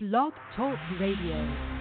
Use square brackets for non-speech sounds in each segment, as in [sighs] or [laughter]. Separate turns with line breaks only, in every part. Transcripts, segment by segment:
Blog Talk Radio.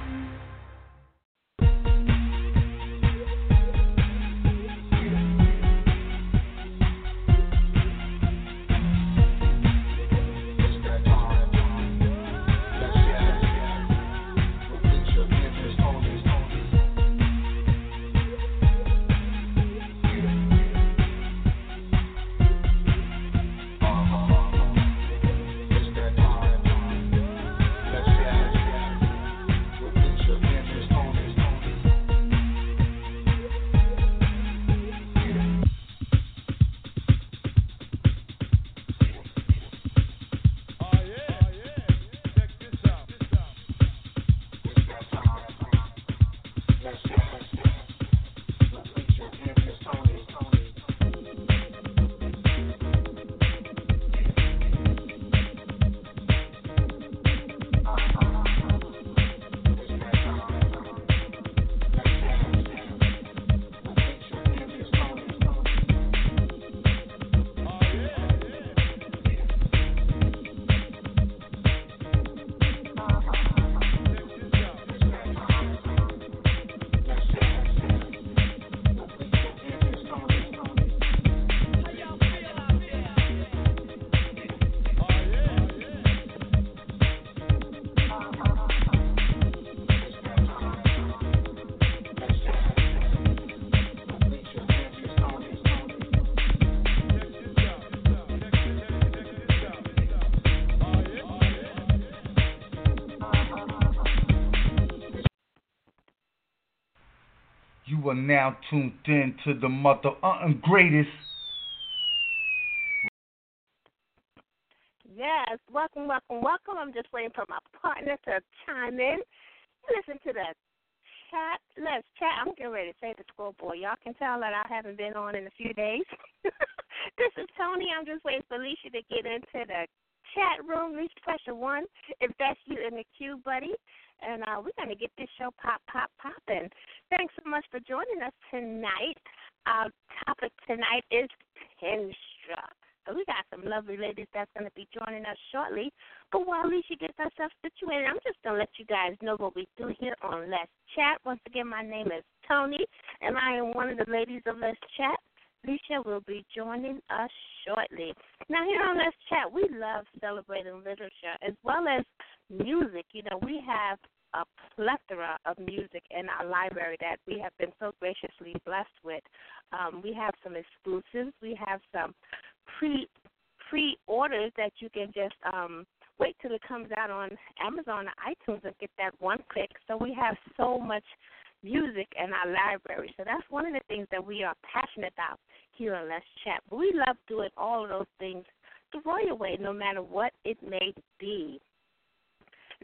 Now tuned in to the mother uh, greatest.
Yes, welcome, welcome, welcome. I'm just waiting for my partner to chime in. Listen to the chat. Let's chat. I'm getting ready to say the scoreboard. Y'all can tell that I haven't been on in a few days. [laughs] this is Toni. I'm just waiting for Alicia to get into the chat room. Reach pressure one if that's you in the queue, buddy and uh, we're going to get this show pop, pop, popping. Thanks so much for joining us tonight. Our topic tonight is Penstruck. So we got some lovely ladies that's going to be joining us shortly. But while Alicia gets herself situated, I'm just going to let you guys know what we do here on Let's Chat. Once again, my name is Toni, and I am one of the ladies of Let's Chat. Alicia will be joining us shortly. Now, here on Let's Chat, we love celebrating literature as well as music. You know, we have a plethora of music in our library that we have been so graciously blessed with. Um, we have some exclusives. We have some pre pre orders that you can just um, wait till it comes out on Amazon or iTunes and get that one click. So we have so much music in our library. So that's one of the things that we are passionate about here on Let's Chat. But we love doing all of those things the royal way, no matter what it may be.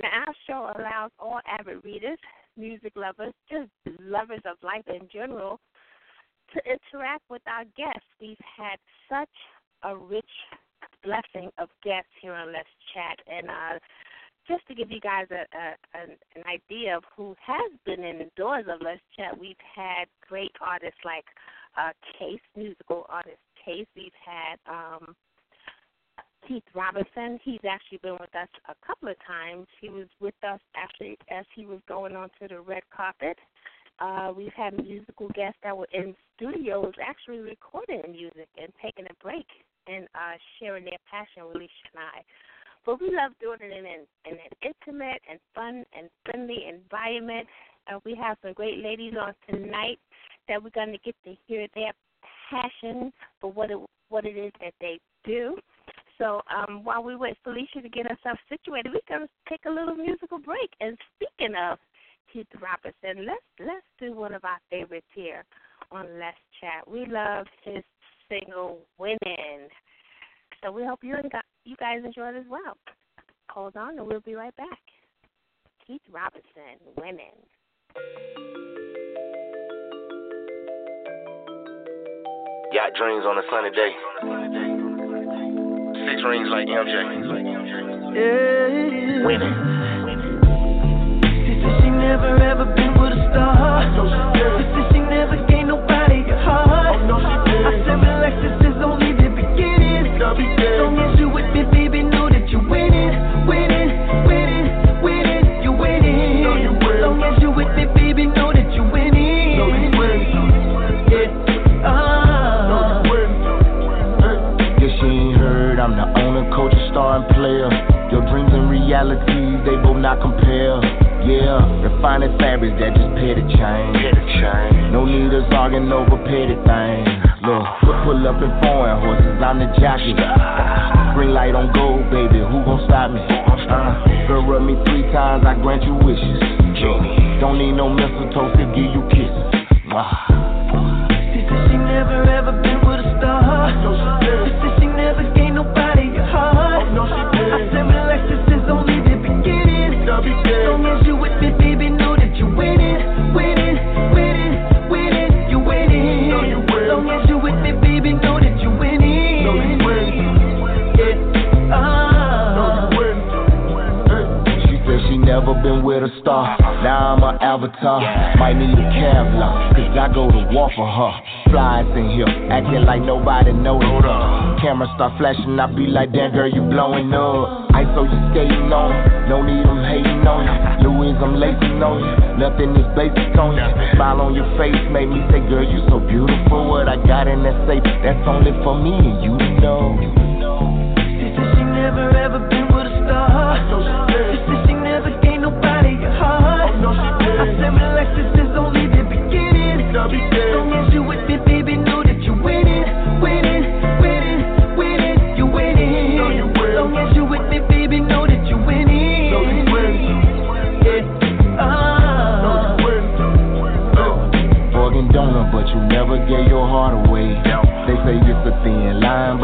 Now, our show allows all avid readers, music lovers, just lovers of life in general, to interact with our guests. We've had such a rich blessing of guests here on Let's Chat, and uh, just to give you guys a, a an, an idea of who has been in the doors of Let's Chat, we've had great artists like uh, Case, musical artist Case. We've had um, Keith Robinson. He's actually been with us a couple of times. He was with us actually as he was going onto the red carpet. Uh, we've had musical guests that were in studios actually recording music and taking a break and uh, sharing their passion with Alicia and I. But we love doing it in an, in an intimate and fun and friendly environment. Uh, we have some great ladies on tonight that we're going to get to hear their passion for what it what it is that they do. So um, while we wait for Alicia to get herself situated, we're going to take a little musical break. And speaking of Keith Robinson, let's let's do one of our favorites here on Let's Chat. We love his single "Winning," so we hope you and you guys enjoy it as well. Hold on, and we'll be right back. Keith Robinson, "Winning."
Got dreams on a sunny day. Six rings like MJ. Yeah. Winning.
She said she never ever been with a star. She said she
they both not compare. Yeah, refining fabrics that just pay the chain. No need us arguing over petty things. Look, pull up in foreign horses, I'm the jockey. Green light on gold, baby, who gon' stop me? Uh, girl, rub me three times, I grant you wishes. Look, don't need no mistletoe to give you kisses.
Been with a star.
Now I'm an avatar. Might need a Kevlar, cause I go to war for her. Flies in here, acting like nobody knows. Camera start flashing, I be like, damn girl, you blowing up. I saw you skating on, no need them hating on you. Louis, I'm lacing on you. Nothing is basic on you. Smile on your face made me say, girl, you so beautiful. What I got in that safe, that's only for me and you know.
She said she never ever been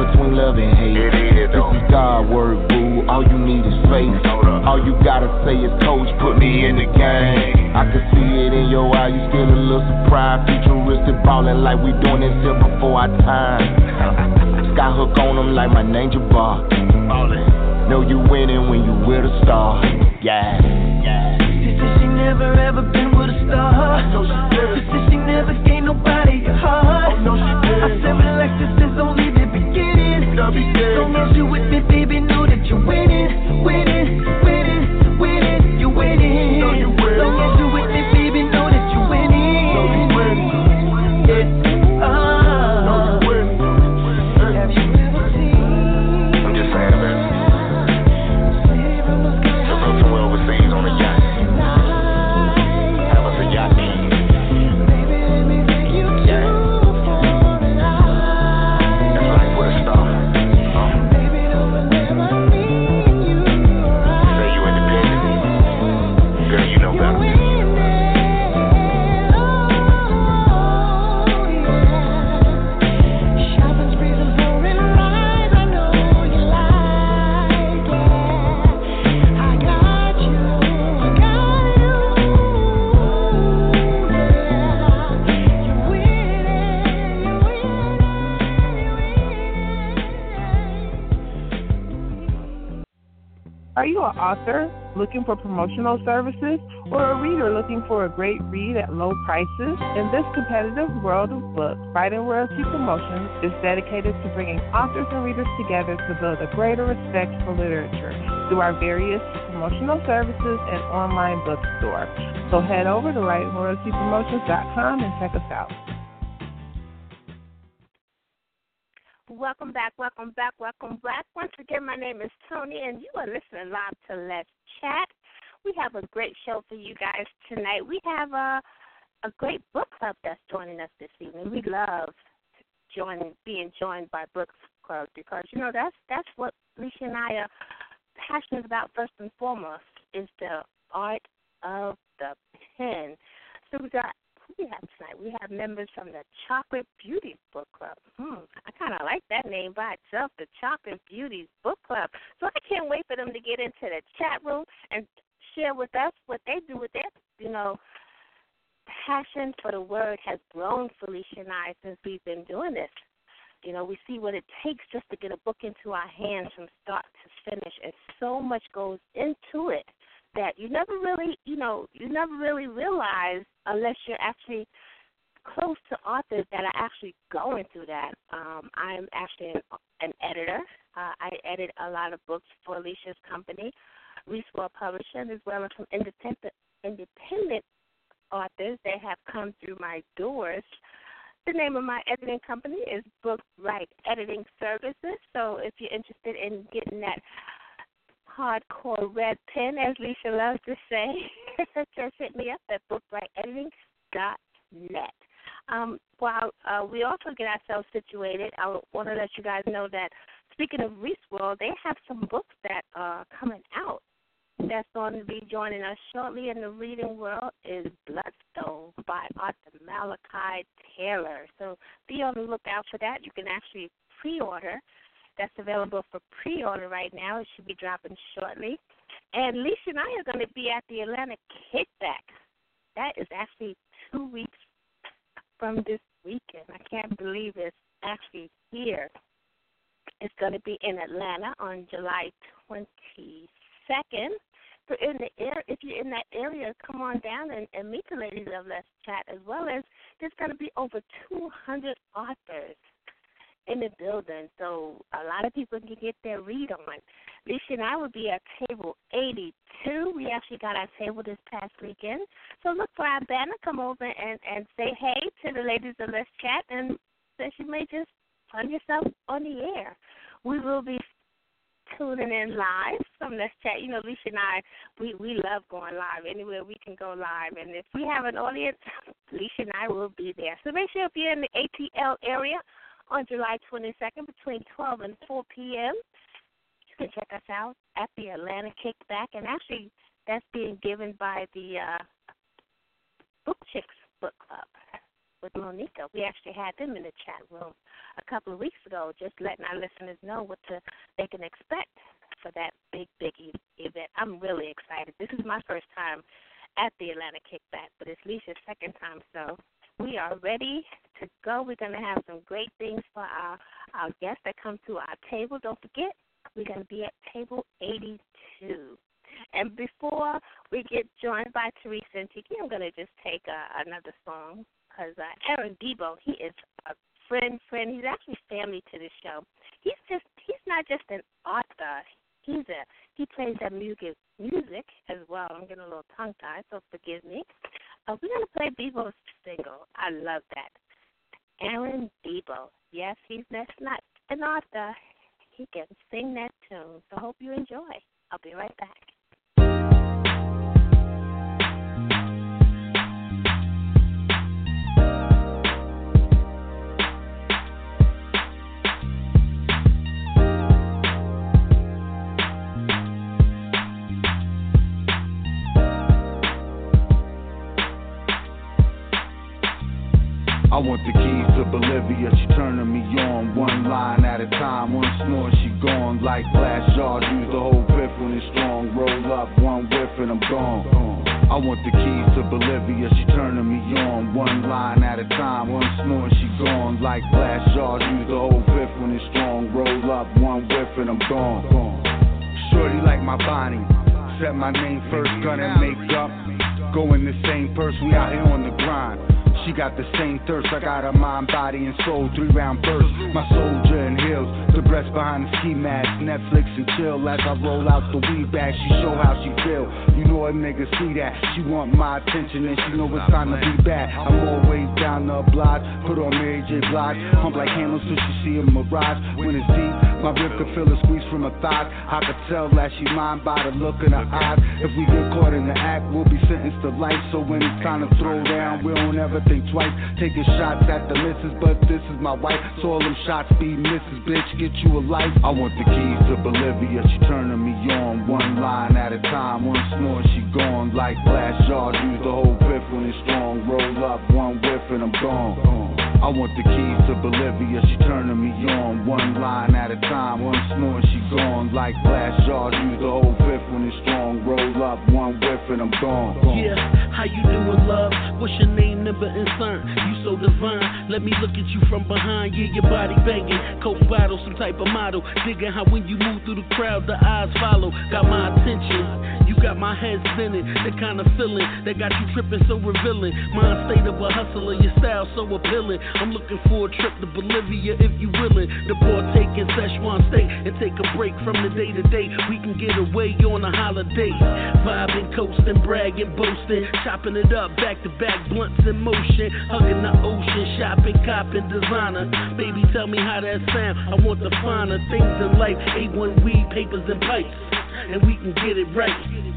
between love and hate. This is God word, boo. All you need is faith. All you gotta say is, Coach, put me in the game. I can see it in your eye. You still a little surprised. Futuristic ballin' like we doing this here before our time. [laughs] Sky hook on them like my ninja bar. Know you winning when you with a star. Yeah.
She said she never ever been with a star. She said she never gave nobody beginning. Long as
author looking for promotional services or a reader looking for a great read at low prices? In this competitive world of books, Writing Royalty Promotions is dedicated to bringing authors and readers together to build a greater respect for literature through our various promotional services and online bookstore. So head over to WritingRoyaltyPromotions.com and check us out.
Welcome back, welcome back, welcome back. Once again, my name is Toni, and you are listening live to Let's Chat. We have a great show for you guys tonight. We have a a great book club that's joining us this evening. We love joining, being joined by book club because you know that's that's what Alicia and I are passionate about first and foremost is the art of the pen. So we got we have tonight. We have members from the Chocolate Beauties Book Club. Hmm, I kind of like that name by itself, the Chocolate Beauties Book Club. So I can't wait for them to get into the chat room and share with us what they do with their, you know, passion for the word has grown, Felicia and I, since we've been doing this. You know, we see what it takes just to get a book into our hands from start to finish, and so much goes into it that you never really, you know, you never really realize unless you're actually close to authors that are actually going through that. Um, I'm actually an, an editor. Uh, I edit a lot of books for Alicia's company, Reese World Publishing, as well as some independent independent authors that have come through my doors. The name of my editing company is Book Right Editing Services. So if you're interested in getting that hardcore red pen, as Lisa loves to say, [laughs] just hit me up at bookbrightediting.net. Um, while uh, we also get ourselves situated, I want to let you guys know that speaking of Reese World, they have some books that are coming out that's going to be joining us shortly in the reading world is Bloodstone by author Makala Taylor. So be on the lookout for that. You can actually pre-order. That's available for pre-order right now. It should be dropping shortly. And Lisa and I are going to be at the Atlanta Kickback. That is actually two weeks from this weekend. I can't believe it's actually here. It's going to be in Atlanta on July 22nd. So in the air, if you're in that area, come on down and, and meet the ladies of Let's Chat, as well as there's going to be over 200 authors in the building, so a lot of people can get their read on. Lisa and I will be at table 82. We actually got our table this past weekend, so look for our banner. Come over and and say hey to the ladies of Let's Chat, and that you may just find yourself on the air. We will be tuning in live from Let's Chat. You know, Lisa and I, we we love going live anywhere we can go live, and if we have an audience, Lisa and I will be there. So make sure if you're in the ATL area on July 22nd between 12 and 4 p.m. You can check us out at the Atlanta Kickback, and actually that's being given by the uh, Book Chicks Book Club with Monica. We actually had them in the chat room a couple of weeks ago, just letting our listeners know what to they can expect for that big, big event. I'm really excited. This is my first time at the Atlanta Kickback, but it's Lisa's second time, so we are ready to go. We're going to have some great things for our, our guests that come to our table. Don't forget, we're going to be at table 82. And before we get joined by Teresa and Tiki, I'm going to just take uh, another song because uh, Aaron Debo, he is a friend, friend. He's actually family to the show. He's just, he's not just an author. He's a, he plays that music, music as well. I'm getting a little tongue tied, so forgive me. Uh, we're going to play Debo's single. I love that. Aaron Debo. Yes, he's that's not an author. He can sing that tune. So hope you enjoy. I'll be right back.
Want the keys to Bolivia, she turning me on One line at a time, one snort, she gone. Like glass jars, use the whole fifth when it's strong. Roll up, one whiff and I'm gone. I want the keys to Bolivia, she turning me on One line at a time, one snort, she gone. Like glass jars, use the whole fifth when it's strong. Roll up, one whiff and I'm gone. Shorty like my Bonnie Set my name first, gonna make up. Go in the same purse, we out here on the grind she got the same thirst. I got a mind, body, and soul. Three round burst. My soldier heels. The breast behind the ski mask. Netflix and chill as I roll out the weed bag. She show how she feel. You know a nigga see that. She want my attention and she know it's time to be back. I'm always down the block. Put on Mary J. Blige. Pump like handles till she see a mirage. When it's deep, my rib can feel a squeeze from her thighs. I could tell that she mine by the look in her eyes. If we get caught in the act, we'll be sentenced to life. So when it's time to throw down, we don't ever think twice. Taking shots at the missus, but this is my wife. So all them shots be misses, bitch. Get you a life. I want the keys to Bolivia. She turning me on one line at a time. One snort, she gone like glass jars. Use the whole fifth when it's strong. Roll up one whiff and I'm gone. I want the keys to Bolivia. She turning me on one line at a time. One snort, she gone like glass jars. Use the whole fifth when it's strong. Roll up one whiff and I'm gone.
Yeah, how you doing, love? What's your name, number, and sign? You so divine. Let me look at you from behind. Yeah, your body banging. Coke bottle, some type of model. Digging how when you move through the crowd, the eyes follow. Got my attention. You got my head spinning. The kind of feeling that got you tripping so revealing. Mind state of a hustler, your style so appealing. I'm looking for a trip to Bolivia if you willing to partake in Szechuan steak and take a break from the day to day. We can get away on a holiday. Vibing, coasting, bragging, boasting, chopping it up back to back, blunts in motion, hugging the ocean, shopping, copping, designer. Baby, tell me how that sound. I want the finer things in life. A1 weed, papers, and pipes. and we can get it right.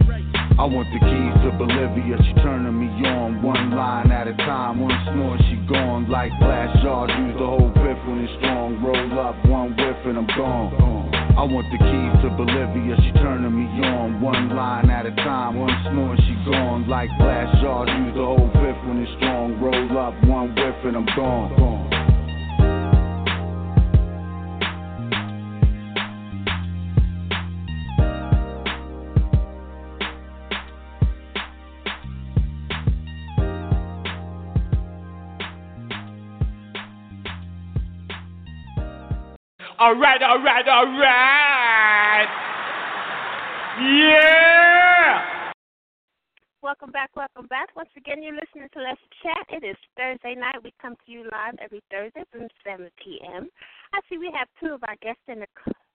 I want the keys to Bolivia, she turning me on one line at a time. One snort, she gone like glass jars. Use the whole fifth when it's strong. Roll up one whiff and I'm gone. I want the keys to Bolivia, she turning me on one line at a time. One snort, she gone like glass jars. Use the whole fifth when it's strong. Roll up one whiff and I'm gone.
All right, all right, all right. Yeah.
Welcome back, welcome back. Once again, you're listening to Let's Chat. It is Thursday night. We come to you live every Thursday from 7 p.m. I see we have two of our guests in the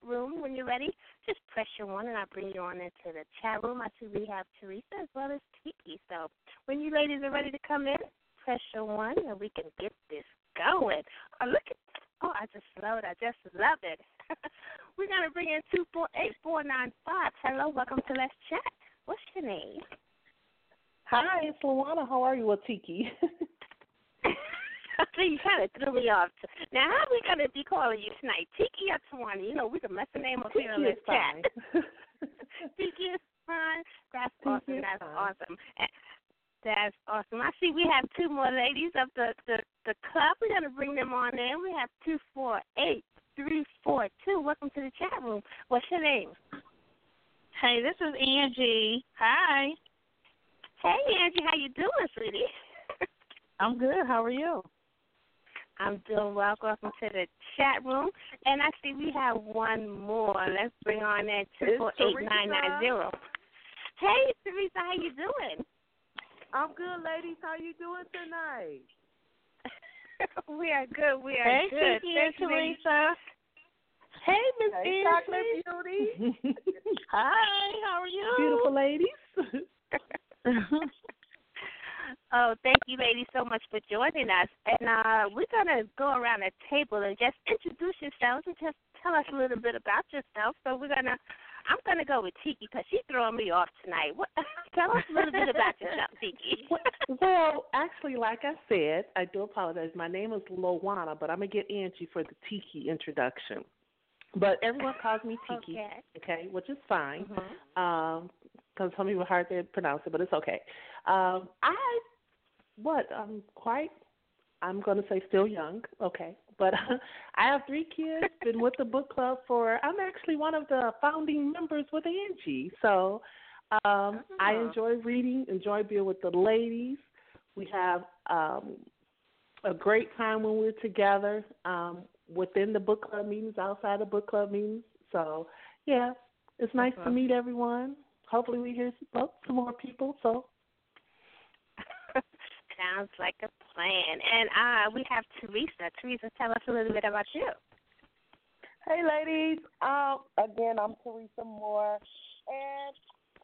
room. When you're ready, just press your one and I'll bring you on into the chat room. I see we have Teresa as well as Tiki. So when you ladies are ready to come in, press your one and we can get this going. Oh, look at Oh, I just love it. I just love it. [laughs] We're to bring in 248495. Hello, welcome to Let's Chat. What's your name?
Hi, it's Luana. How are you, Tiki? [laughs]
you kind of threw me off. Now, how are we going to be calling you tonight? Tiki or Tawana? You know, we can mess the name up here on Let's Chat. [laughs] Tiki is fine. That's awesome. That's awesome. That's awesome. I see we have two more ladies of the the, the club. We're gonna bring them on in. We have two four eight three four two. Welcome to the chat room. What's your name?
Hey, this is Angie. Hi.
Hey Angie, how you doing, sweetie? [laughs]
I'm good. How are you?
I'm doing well. Welcome to the chat room. And I see we have one more. Let's bring on that two four eight nine nine zero. Hey Teresa, how you doing?
I'm good, ladies. How you doing tonight? [laughs]
we are good. We are
hey,
good.
Hey, Thank you, Teresa.
Hey, Miss
hey, Chocolate Beauty. [laughs]
Hi. How are you?
Beautiful ladies. [laughs]
oh, thank you, ladies, so much for joining us. And uh, we're gonna go around the table and just introduce yourselves and just tell us a little bit about yourself. So we're gonna I'm going to go with Tiki because she's throwing me off tonight. What, [laughs] tell us a little bit about yourself, Tiki. [laughs]
well, actually, like I said, I do apologize. My name is Lowana, but I'm going to get Angie for the Tiki introduction. But everyone calls me Tiki,
okay,
okay which is fine.
Mm-hmm.
Um, because some people hard to pronounce it, but it's okay. Um, I what I'm quite I'm going to say still young, okay, but [laughs] I have three kids. Been with the book club for. I'm actually one of the founding members with Angie. So um, oh. I enjoy reading. Enjoy being with the ladies. We have um, a great time when we're together um, within the book club meetings, outside the book club meetings. So yeah, it's nice to meet everyone. Hopefully, we hear some, some more people. So [laughs]
sounds like a And uh, we have Teresa. Teresa, tell us a little bit about you.
Hey, ladies. Um, again, I'm Teresa Moore, and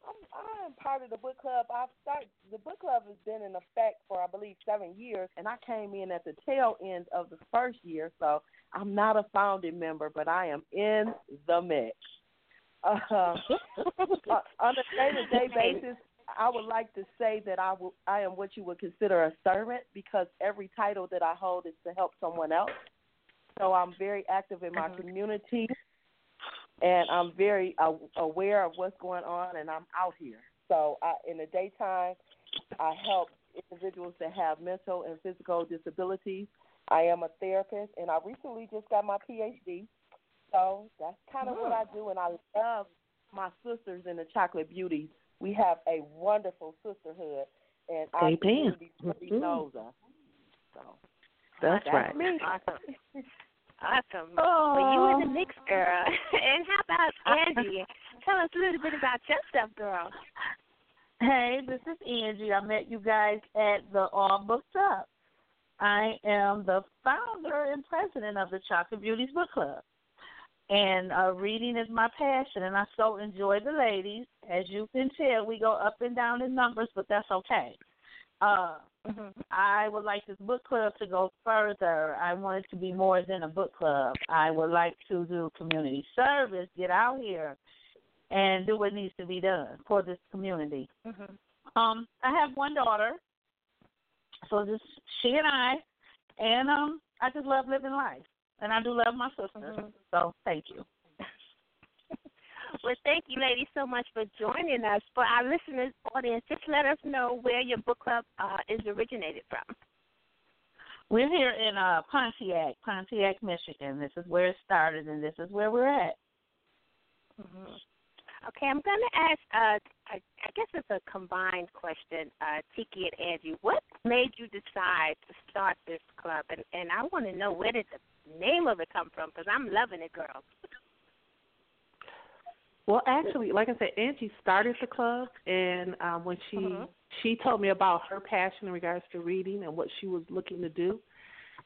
I'm, I'm part of the book club. I've started the book club has been in effect for I believe seven years, and I came in at the tail end of the first year, so I'm not a founding member, but I am in the mix. Uh, [laughs] on a day-to-day basis, I would like to say that I will, I am what you would consider a servant because every title that I hold is to help someone else. So I'm very active in my mm-hmm. community, and I'm very uh, aware of what's going on, and I'm out here. So I, in the daytime, I help individuals that have mental and physical disabilities. I am a therapist, and I recently just got my PhD. So that's kind of what I do, and I love my sisters in the Chocolate Beauties we have a wonderful sisterhood, and our
Amen.
community really
mm-hmm.
knows us. So
that's,
that's
right.
Me.
Awesome. [laughs] Awesome. Oh. Well, you in the mix, girl. [laughs] and how about Angie? [laughs] Tell us a little bit about yourself, girl.
Hey, this is Angie. I met you guys at the All Booked Up. I am the founder and president of the Chocolate Beauties Book Club and uh, reading is my passion, and I so enjoy the ladies. As you can tell, we go up and down in numbers, but that's okay. Uh, mm-hmm. I would like this book club to go further. I want it to be more than a book club. I would like to do community service, get out here, and do what needs to be done for this community.
Mm-hmm.
Um, I have one daughter, so just she and I, and um, I just love living life, and I do love my sister.
Mhm.
So thank you. [laughs]
Well, thank you, ladies, so much for joining us. For our listeners, audience, just let us know where your book club uh, is originated from.
We're here in uh Pontiac, Pontiac, Michigan. This is where it started, and this is where we're at.
Mm-hmm. Okay, I'm going to ask. Uh, I, I guess it's a combined question, uh, Tiki and Angie. What made you decide to start this club? And and I want to know where did the name of it come from? Because I'm loving it, girl.
Well, actually, like I said, Angie started the club, and um, when she
Mhm.
she told me about her passion in regards to reading and what she was looking to do,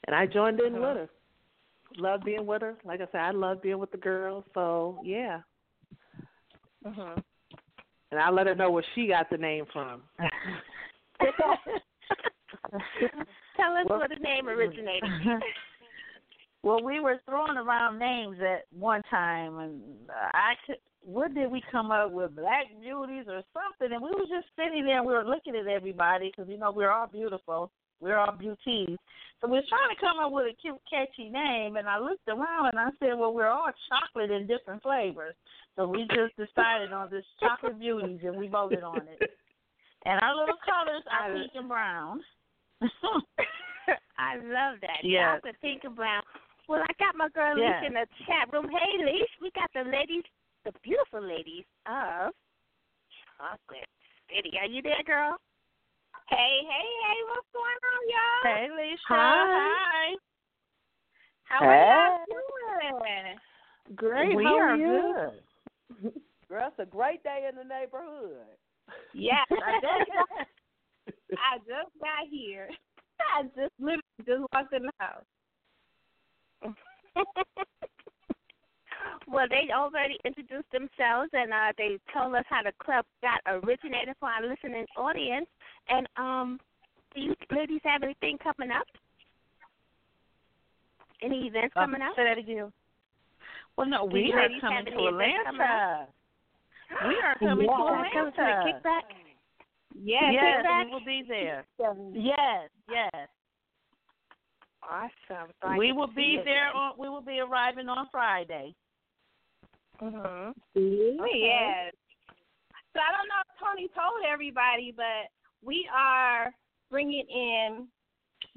and I joined in
Mhm.
with her. Love being with her. Like I said, I love being with the girls. So yeah,
Mm-hmm.
and I let her know where she got the name from. [laughs]
Tell us
Well-
where the name originated. [laughs]
well, we were throwing around names at one time, and I could. What did we come up with? Black beauties or something? And we were just sitting there and we were looking at everybody because you know we're all beautiful. We're all beauties. So we were trying to come up with a cute, catchy name, and I looked around and I said, "Well, we're all chocolate in different flavors." So we just decided on this chocolate beauties, and we voted on it. And our little colors are pink and brown. [laughs]
I love that.
Yes.
Chocolate, pink, and brown. Well, I got my girl
Yes.
Leash in the chat room. Hey, Leash, we got the ladies, the beautiful ladies of Chocolate City. Are you there, girl? Hey, hey, hey, what's going on, y'all?
Hey, Leisha.
Hi. How
Hey.
are y'all doing?
Great.
We
How
are
are
good. [laughs]
Girl, it's a great day in the neighborhood.
Yes, I just got, [laughs] I just got here. [laughs] I just literally just walked in the house. Well, they already introduced themselves and uh, they told us how the club got originated for our listening audience. And um, do you ladies have anything coming up? Any events
Uh,
coming up?
Say that again. Well, no, we are coming to
any events coming up?
Atlanta. We are [gasps] coming to
Yes. Coming to the
Atlanta.
kickback? Yes,
yes,
kickback?
we will be there. Yes, yes.
Awesome. So
we will be there on. We will be arriving on Friday.
Mhm.
Yes. So I don't know if Toni told everybody, but we are bringing in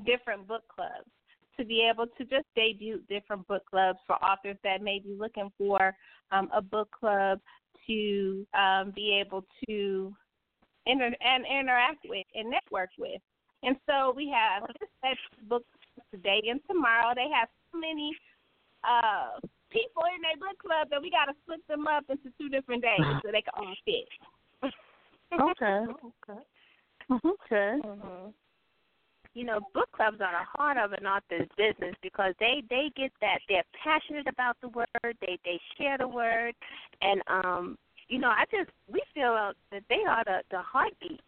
different book clubs to be able to just debut different book clubs for authors that may be looking for um, a book club to um, be able to inter- and interact with and network with. And so we have this book today and tomorrow. They have so many uh, people in their book club that we got to split them up into two different days so they can all fit. [laughs]
Okay. Okay. Okay.
hmm You know, book clubs are the heart of an author's business because they they get that they're passionate about the word, they they share the word, and um, you know, I just we feel uh, that they are the the heartbeat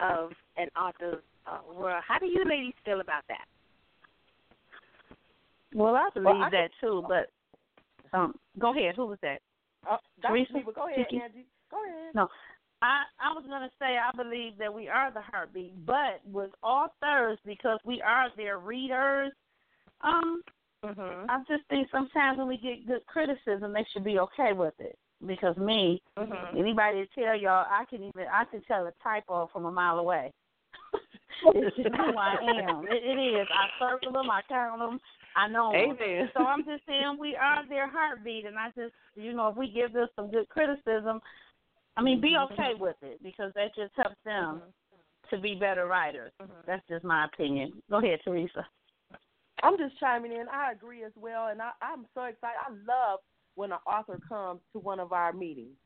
of an author's uh, world. How do you ladies feel about that?
Well, I believe
Well, I-
that too, but um, go ahead. Who was that?
Uh, Dr. Go ahead? Angie. Go ahead.
No, I I was gonna say I believe that we are the heartbeat, but with authors because we are their readers. Um,
Mhm.
I just think sometimes when we get good criticism, they should be okay with it. Because me,
Mhm.
anybody to tell y'all, I can even I can tell a typo from a mile away. It's just who I am. It, it is. I circle them. I count them. I know.
Amen.
So I'm just saying we are their heartbeat, and I just you know if we give them some good criticism, I mean be mm-hmm. okay with it because that just helps them mm-hmm. to be better writers. Mm-hmm. That's just my opinion. Go ahead, Teresa.
I'm just chiming in. I agree as well, and I, I'm so excited. I love when an author comes to one of our meetings.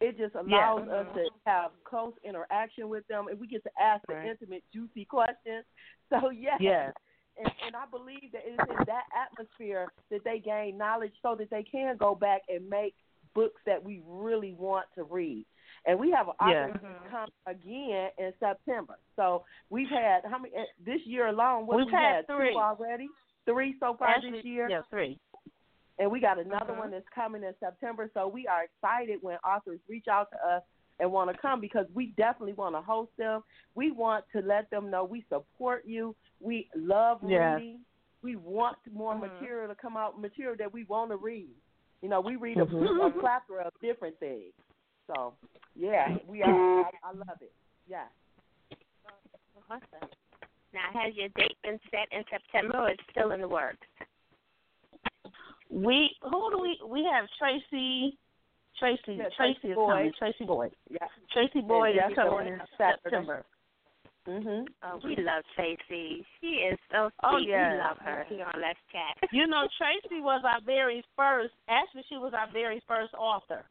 It just allows us to have close interaction with them, and we get to ask the intimate, juicy questions. [laughs] So yes,
Yes.
and, and I believe that it's in that atmosphere that they gain knowledge, so that they can go back and make books that we really want to read. And we have an
Yeah.
author come again in September. So we've had how many eh, this year alone? What
We've
we
had
two
three.
already, three so far
Actually,
this year.
Yeah, three.
And we got another
Mhm.
one that's coming in September. So we are excited when authors reach out to us and want to come because we definitely want to host them. We want to let them know we support you. We love
Yes.
reading. We want more
Mhm.
material to come out, material that we want to read. You know, we read a,
Mhm.
a plethora of different things. So, yeah, we are. I, I love it. Yeah.
Awesome. Now, has your date been set in September, or it's still in the works?
We who do we we have Tracy Tracy
Yeah,
Tracy
Tracy
is
Boyd.
coming. Tracy Boyd.
Yeah.
Tracy Boyd is coming in
Saturday.
September.
Mhm.
Oh, we love Tracy. She is so sweet.
Oh, yeah.
We love her here on Let's Chat. [laughs]
You know, Tracy was our very first. Actually, she was our very first author,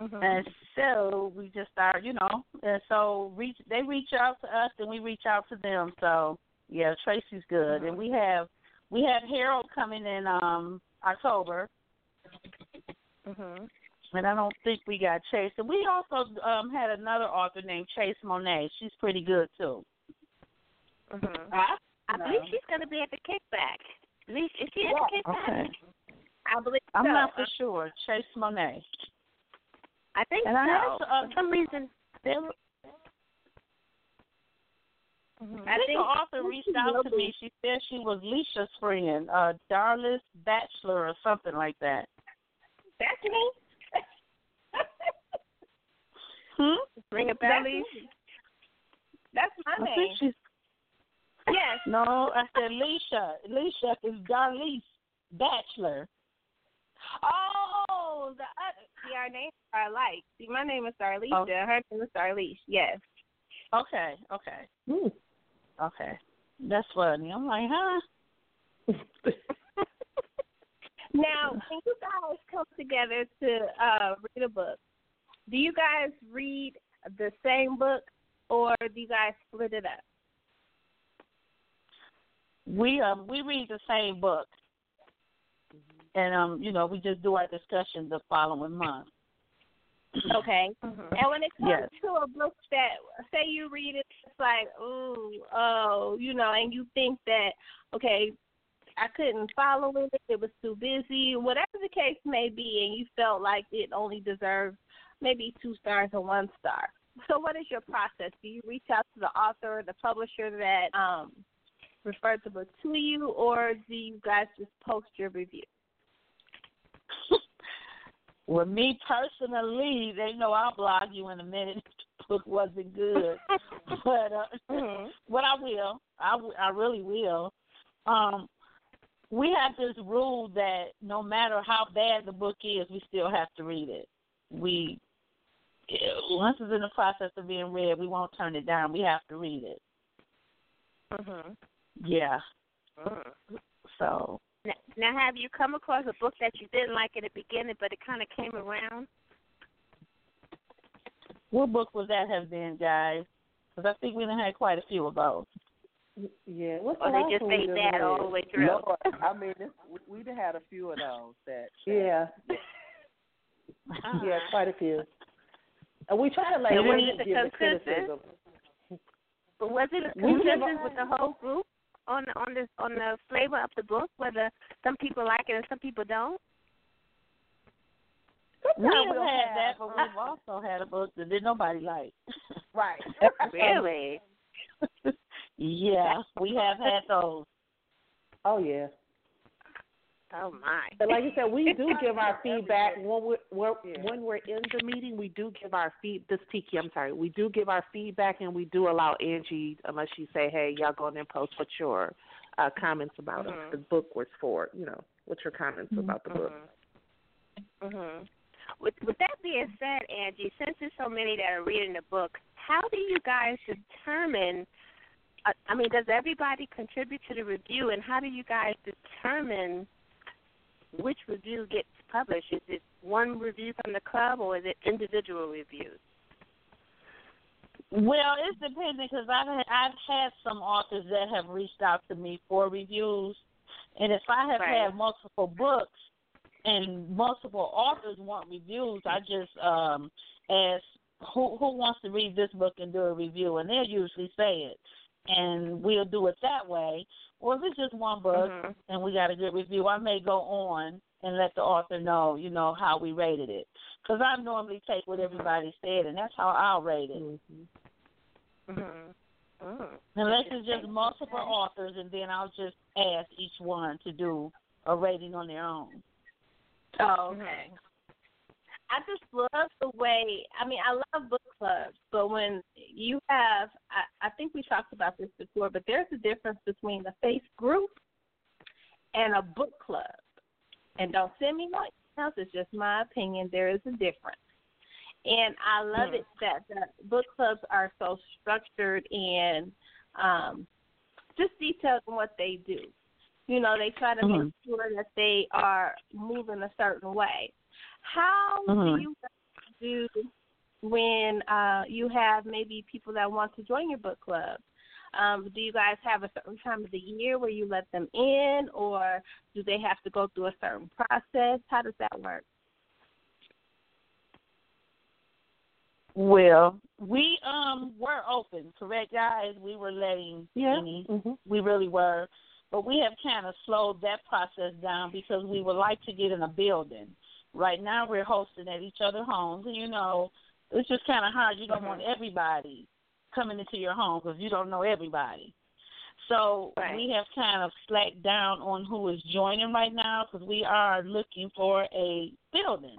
Mhm.
and so we just started. You know, and so reach they reach out to us, and we reach out to them. So yeah, Tracy's good, and we have we have Harold coming in um October,
Mhm.
and I don't think we got Chase. And we also um had another author named Chase Monet. She's pretty good too.
Mhm.
Ah,
I
no.
believe she's going to be at the kickback. At least is she at the kickback?
Okay.
I believe
I'm
so.
not for sure. Chase Monet.
I think
And I
so.
had, uh,
for some reason,
There,
Mhm.
I think the author reached out to me. She said she was Leisha's friend, uh, Darlis Bachelor or something like that.
That's [laughs] me.
Hmm?
Ring a bell,
That's
Lee?
me. That's my
I
name.
think she's
Yes. [laughs]
no. I said Leisha. Leisha is Darlis Bachelor.
Oh, the other. See, our names are alike. See, my name is Darlisha.
Oh.
Her name is Darlish. Yes.
Okay, okay,
Hmm.
Okay. That's funny. I'm like, huh? [laughs]
Now, when you guys come together to uh, read a book, do you guys read the same book or do you guys split it up?
We um we read the same book, and um you know we just do our discussion the following month.
Okay.
Mhm.
And when it comes
Yes.
to a book that, say you read it, it's like, ooh, oh, you know, and you think that, okay, I couldn't follow it, it was too busy, whatever the case may be, and you felt like it only deserved maybe two stars or one star. So, what is your process? Do you reach out to the author or the publisher that um, referred the book to you, or do you guys just post your review?
Well, me personally, they know I'll blog you in a minute if the book wasn't good. [laughs] but uh, [laughs]
Mhm.
what I will, I, w- I really will. Um, we have this rule that no matter how bad the book is, we still have to read it. We once it's in the process of being read, we won't turn it down. We have to read it.
Mhm.
Yeah.
Mhm.
So
Now, now, have you come across a book that you didn't like in the beginning, but it kind of came around?
what book would that have been, guys? Because I think we done had quite a few of those.
Yeah. What's
Or
the
they just
one that
stayed all the way through?
Lord, I mean, this, we- we've had a few of those that.
Yeah. Uh-huh. Yeah, quite a few. And we try to like
And
really
was it
give the
consensus?
criticism.
But was it a consensus with the whole group on the, on the on the flavor of the book? Whether some people like it and some people don't?
We have
we'll
had
have-
that, but we've also had a book that did nobody like. [laughs]
Right. [laughs]
Really? [laughs]
yeah, we have had those.
Oh yeah.
Oh my!
But like you said, we do [laughs] give our feedback when we're, we're
Yeah.
when we're in the meeting. We do give our feed. This Tiki, I'm sorry. We do give our feedback, and we do allow Angie, unless you say, "Hey, y'all go in and post what your uh, comments about
Mhm.
the book was for." You know, what's your comments about the book?
Mhm. With with that being said, Angie, since there's so many that are reading the book, how do you guys determine? Uh, I mean, does everybody contribute to the review, and how do you guys determine which review gets published? Is it one review from the club, or is it individual reviews?
Well, it's depending because I've had, I've had some authors that have reached out to me for reviews, and if I have
Right.
had multiple books and multiple authors want reviews, I just um ask who who wants to read this book and do a review, and they'll usually say it. and we'll do it that way. Or if it's just one book
Mhm.
and we got a good review, I may go on and let the author know, you know, how we rated it. Because I normally take what everybody said, and that's how I'll rate it.
Mhm. Mm.
Unless it's just multiple authors, and then I'll just ask each one to do a rating on their own.
Oh, okay. I just love the way. I mean, I love book clubs, but when you have, I, I think we talked about this before, but there's a difference between a faith group and a book club. And don't send me no emails. It's just my opinion. There is a difference. And I love it that the book clubs are so structured and um, just detailed in what they do. You know, they try to make sure that they are moving a certain way. How
Mhm.
do you do when uh, you have maybe people that want to join your book club? Um, do you guys have a certain time of the year where you let them in, or do they have to go through a certain process? How does that work?
Well, we um were open, correct, guys? We were letting
Yeah.
any,
Mm-hmm.
we really were, but we have kind of slowed that process down because we would like to get in a building. Right now, we're hosting at each other's homes, and you know, it's just kind of hard. You don't want everybody coming into your home because you don't know everybody. So we have kind of slacked down on who is joining right now because we are looking for a building.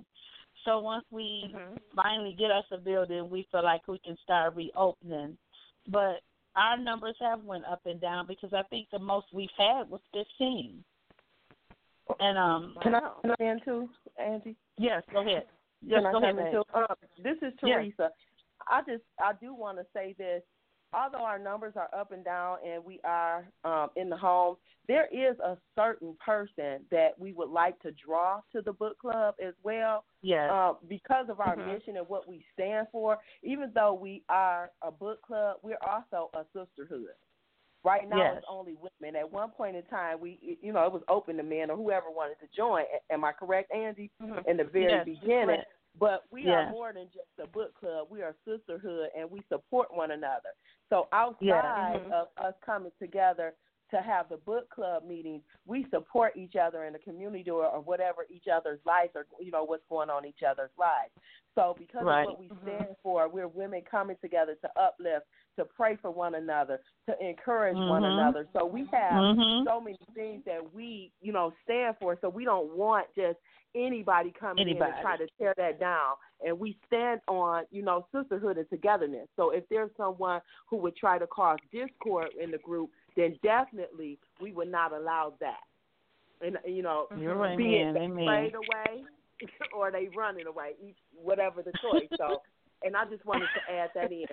So once we finally get us a building, we feel like we can start reopening. But our numbers have went up and down because I think the most we've had was fifteen. And um,
Can I come in too, Angie?
yes, go ahead. Yes,
Can
go ahead.
in too? Um, this is
Yes.
Teresa. I just I do want to say this. Although our numbers are up and down and we are um, in the home, there is a certain person that we would like to draw to the book club as well.
Yes.
Uh, because of our
Mhm.
mission and what we stand for, even though we are a book club, we're also a sisterhood. Right now,
Yes.
it's only women. At one point in time, we, you know, it was open to men or whoever wanted to join. Am I correct, Angie? In the very
Yes,
beginning, but we
Yes.
are more than just a book club. We are a sisterhood, and we support one another. So outside
Yeah. Mhm.
of us coming together to have the book club meetings, we support each other in the community or, or whatever each other's lives or you know what's going on in each other's lives. So because
Right.
of what we stand for, we're women coming together to uplift, to pray for one another, to encourage one
Mhm.
another. So we have
Mhm.
so many things that we, you know, stand for. So we don't want just anybody coming in
Anybody.
and try to tear that down. And we stand on, you know, sisterhood and togetherness. So if there's someone who would try to cause discord in the group, then definitely we would not allow that. And you know,
You're right,
be it they
Amen.
strayed away [laughs] or they running away, each whatever the choice. So, and I just wanted to add that in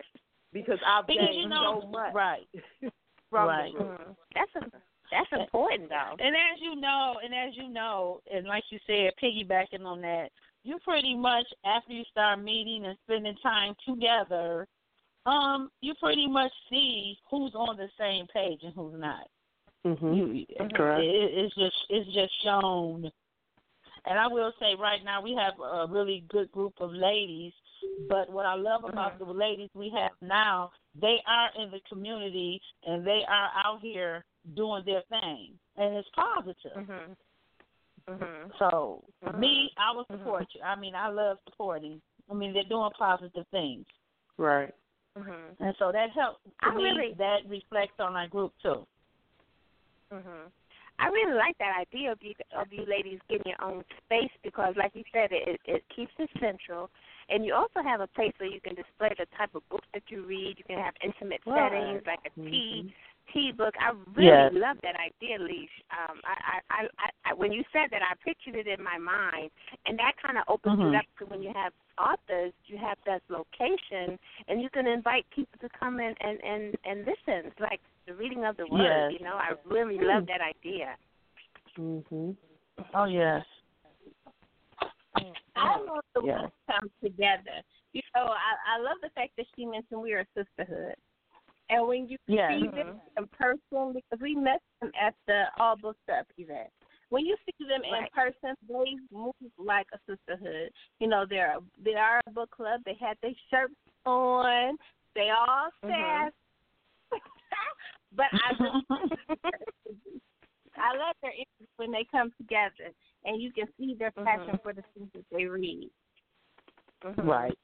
because I've
Because
gained
you know,
so much
right. [laughs]
from
right.
the group. Mm-hmm.
That's a, that's important though.
And as you know, and as you know, and like you said, piggybacking on that, you pretty much after you start meeting and spending time together, um, you pretty much see who's on the same page and who's not.
Mm-hmm.
You,
Correct.
It, it's just it's just shown. And I will say right now we have a really good group of ladies. But what I love about the ladies we have now, they are in the community and they are out here doing their thing, and it's positive.
Mhm. Mhm.
So me, I will support you. I mean, I love supporting. I mean, they're doing positive things,
Right.
Mhm.
and so that helps. To
I
me,
really-
that reflects on our group too.
Mhm. I really like that idea of you of you ladies getting your own space because, like you said, it it keeps it central, and you also have a place where you can display the type of books that you read. You can have intimate
Right.
settings like a tea
Mhm.
Tea book. I really
Yes.
love that idea, Leash. Um, I, I, I, I, when you said that, I pictured it in my mind, and that kind of opens
Mhm.
it up to when you have authors, you have that location, and you can invite people to come in and and and listen. It's like the reading of the word.
Yes.
You know, I really love that idea.
Mm-hmm.
Oh yes.
I love the
Yeah.
we come together. You know, I, I love the fact that she mentioned we are a sisterhood. And when you
Yes.
see them in person, because we met them at the All Books Up event. When you see them in
Right.
person, they move like a sisterhood. You know, they're a, they are a book club. They had their shirts on. They all
Mhm. [laughs]
but I [laughs] I love their interviews when they come together and you can see their passion
Mhm.
for the things that they read.
Mhm.
Right.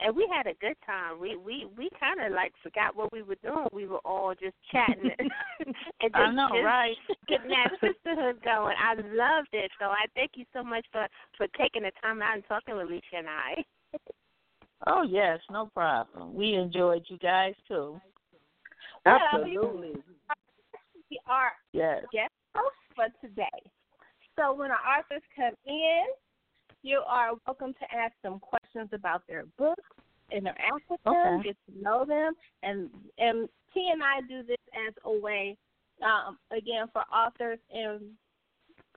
And we had a good time. We we we kind of like forgot what we were doing. We were all just chatting [laughs] and just,
I know,
just
right?
getting that [laughs] sisterhood going. I loved it. So I thank you so much for for taking the time out and talking with Alicia and I.
Oh yes, no problem. We enjoyed you guys too.
Absolutely. [laughs]
We are
Yes.
guest hosts for today. So when our authors come in, you are welcome to ask them questions about their books, interact with them,
Okay.
get to know them, and and T and I do this as a way, um, again, for authors and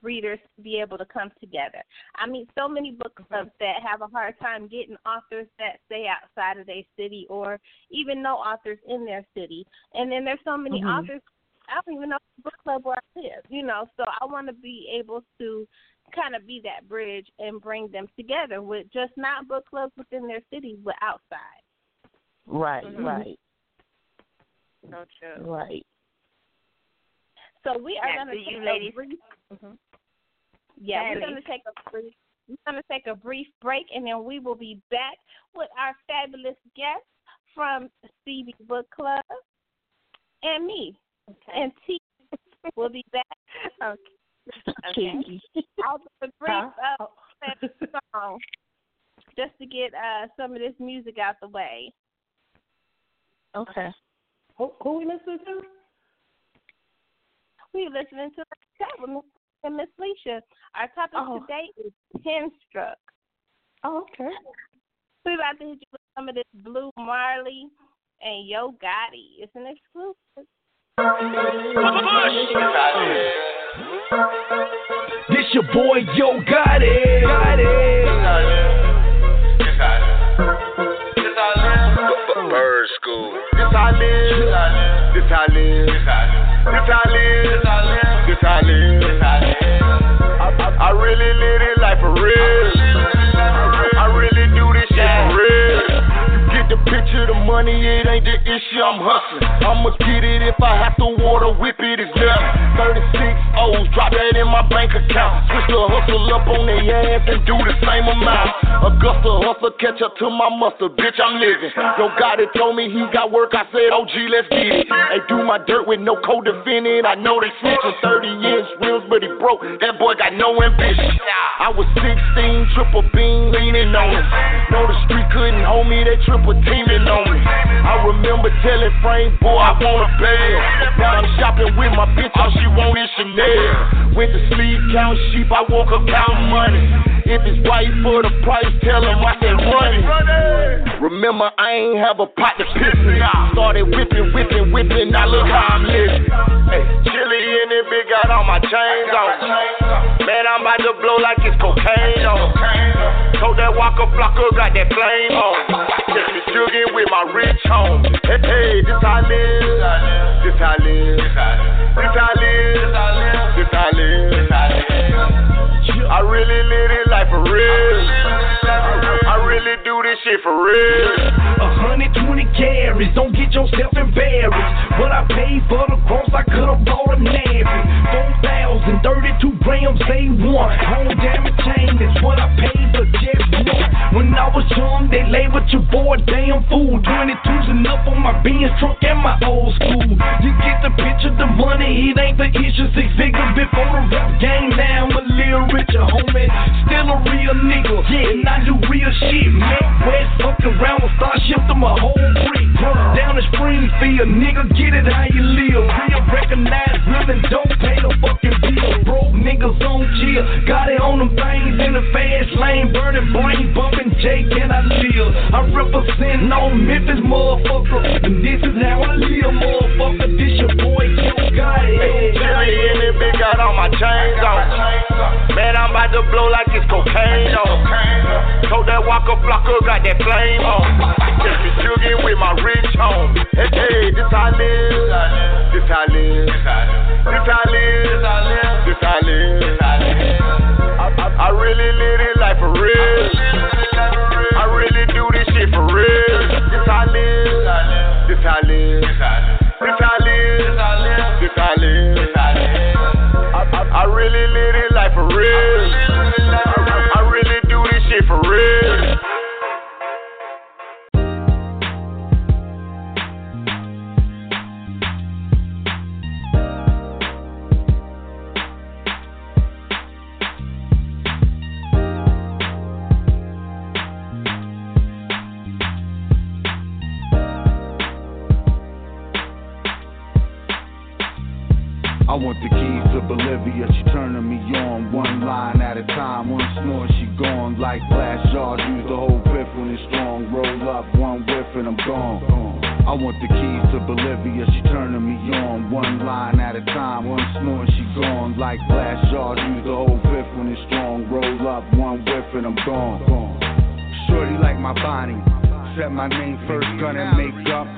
readers to be able to come together. I meet so many book clubs that have a hard time getting authors that stay outside of their city or even no authors in their city. And then there's so many
Mhm.
authors I don't even know the book club where I live, you know. So I want to be able to kind of be that bridge and bring them together with just not book clubs within their cities, but outside.
Right,
Mhm.
right,
So true.
right.
So we are going
do
to
you
take
ladies-
a brief.
Mhm.
Yeah, we're going to take a brief. We're going to take a brief break, and then we will be back with our fabulous guests from Stevie Book Club and me.
Okay.
And T we'll be back. [laughs]
Okay.
Okay.
I'll do a brief
Huh?
uh, that [laughs] song just to get uh, some of this music out the way.
Okay.
Who, who we listening to?
We're listening to the chat with Miss and Miss Lissha. Our topic
Oh.
today is Penstruck.
Oh, okay.
We're about to hit you with some of this Blue Marley and Yo Gotti. It's an exclusive.
This your boy Yo Gotti. Got it.
Bird school.
This I live. This I live. This I live. This I live. I, I, I really live this life for real. I really do this shit for real. The picture, the money, it ain't the issue. I'm hustling. I'ma get it if I have to water whip it. It's nothing. 36 O's, drop that in my bank account. Switch the hustle up on their ass and do the same amount. Augusta hustle, catch up to my mustard, bitch, I'm living. Yo, God it told me he got work, I said, OG, let's get it. They do my dirt with no co-defendant, I know they snitching 30 inch rims, but he broke. That boy got no ambition. I was 16, triple beam, leaning on him. Know the street couldn't hold me, they triple teaming on me. I remember telling Frank, boy, I want a bail. Now I'm shopping with my bitch, all she want is Chanel. Went to sleep, count sheep, I woke up counting money. If it's right for the price, tell him I said run it. Remember, I ain't have a pot to piss in. Started whipping, whipping, whipping, now look how I'm living. Hey, chili it, big got all my chains on. Man, I'm about to blow like it's cocaine on. Told that Walker Flocker got that flame on. Just me jugging with my rich home. Hey, hey, this I live. This I live. This I live. This I live. I really live this life for real. Really do this shit for real.
120 carries, don't get yourself embarrassed. But I paid for the cross, I could've bought a navy. 4,032 grams they one. Home damage chain is what I paid for just one. When I was young, they labeled your boy damn fool. 22's enough on my Benz truck and my old school. You get the picture, the money, it ain't the issue. Six figures before the rap game, now I'm a little richer, homie. Still a real nigga, yeah, and I do real shit, man. West fucked around with start shifting my whole brick. Down in Springfield, nigga, get it how you live. Real recognize, real and don't pay the fucking bill. Broke niggas on chill, got it on them things in the fast lane, burning brain, bumping Jake and I live. I represent no Memphis motherfucker, and this is how I live, motherfucker. This your boy, Yo it.
Chili in it, big got all my chains on. Man, I'm about to blow like it's cocaine on. Told that Walker Flocker got that flame on. Just me jugging with my rich home. Hey, hey, this how I live. This how I live. This how I live. This how I live. I, really live this life for real. I
want the keys to Bolivia, she turning me on. One line at a time, one snore, she gone. Like glass jars, use the whole whip when it's strong. Roll up, one whiff and I'm gone. I want the keys to Bolivia, she turning me on. One line at a time, one snore, she gone. Like glass jars, use the whole whip when it's strong. Roll up, one whiff and I'm gone. Shorty like my body, set my name first, gun and makeup.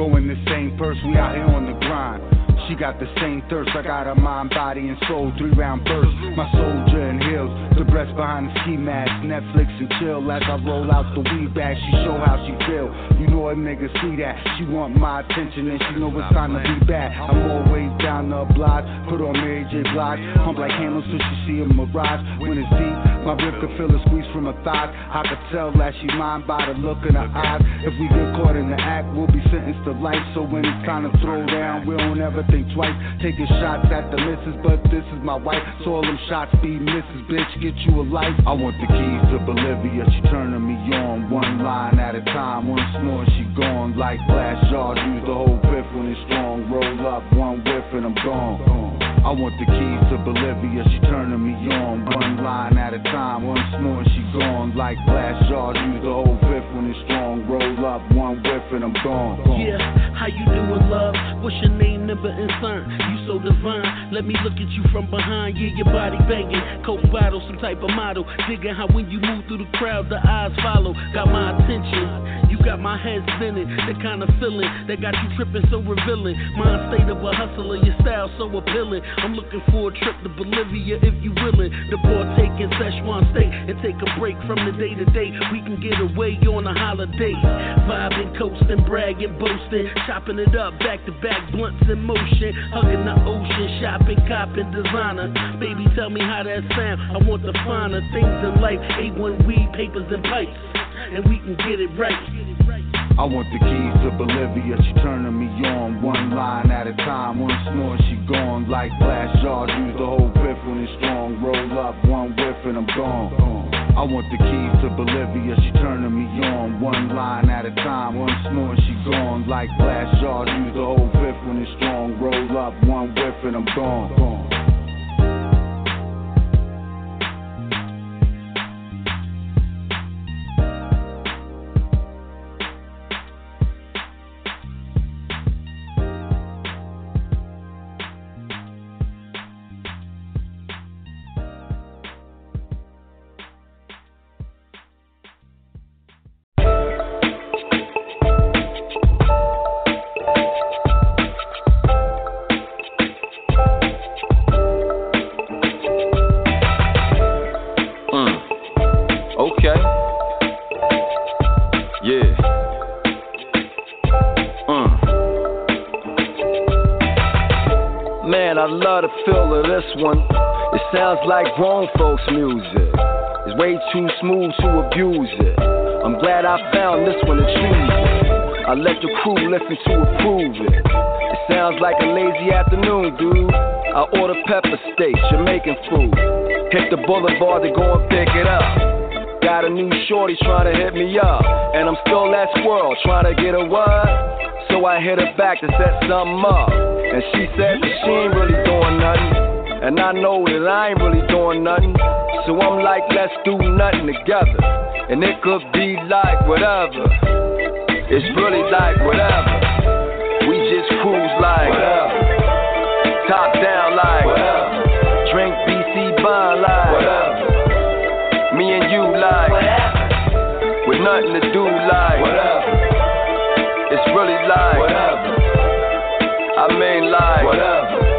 Go in the same purse, we out here on the grind. She got the same thirst. I got a mind, body, and soul. Three round burst. My soldier in heels. Breast behind the ski mask. Netflix and chill as I roll out the weed bag. She show how she feel. You know a nigga see that. She want my attention and she know it's time to be back. I'm always down the block. Put on Mary J. Blige. Pump like handles so she see a mirage. When it's deep, my rib can feel a squeeze from her thighs. I could tell that she mine by the look in her eyes. If we get caught in the act, we'll be sentenced to life. So when it's time to throw down, we don't ever think think twice. Taking shots at the missus, but this is my wife. So all them shots be misses, bitch. Get you a life. I want the keys to Bolivia. She turning me on. One line at a time. One snore, she gone. Like glass jars. Use the whole whiff when it's strong. Roll up one whiff and I'm gone. I want the keys to Bolivia. She turning me on. One line at a time. One snore, she gone. Like glass jars. Use the whole when it's strong. Roll up one whiff and I'm gone.
Yeah, how you doing, love? What's your name, number, and sign? You so divine. Let me look at you from behind. Yeah, your body banging. Coke bottle, some type of model. Digging how when you move through the crowd, the eyes follow. Got my attention. You got my head spinning. The kind of feeling that got you tripping so revealing. Mind state of a hustler, your style so appealing. I'm looking for a trip to Bolivia if you willing. The partake in Szechuan state and take a break from the day to day. We can get away on a holiday. Vibing, coasting, bragging, boasting. Chopping it up, back to back, blunts in motion. Hugging the ocean, shopping, copping, designer. Baby, tell me how that sound. I want the finer things in life. A1 weed, papers, and pipes. And we can get it right.
I want the keys to Bolivia, she turning me on. One line at a time, Once more, she gone. Like glass jars, use the whole whiff when it's strong. Roll up one whiff and I'm gone. I want the keys to Bolivia, she turning me on. One line at a time, one snore, she gone. Like glass jars, use the whole whiff when it's strong. Roll up one whiff and I'm gone.
Boulevard to go and pick it up. Got a new shorty trying to hit me up. And I'm still that squirrel trying to get a what? So I hit her back to set something up. And she said that she ain't really doing nothing. And I know that I ain't really doing nothing. So I'm like, let's do nothing together. And it could be like whatever. It's really like whatever. We just cruise like whatever. Top down like you like whatever. With nothing to do like whatever. It's really like whatever. I mean like whatever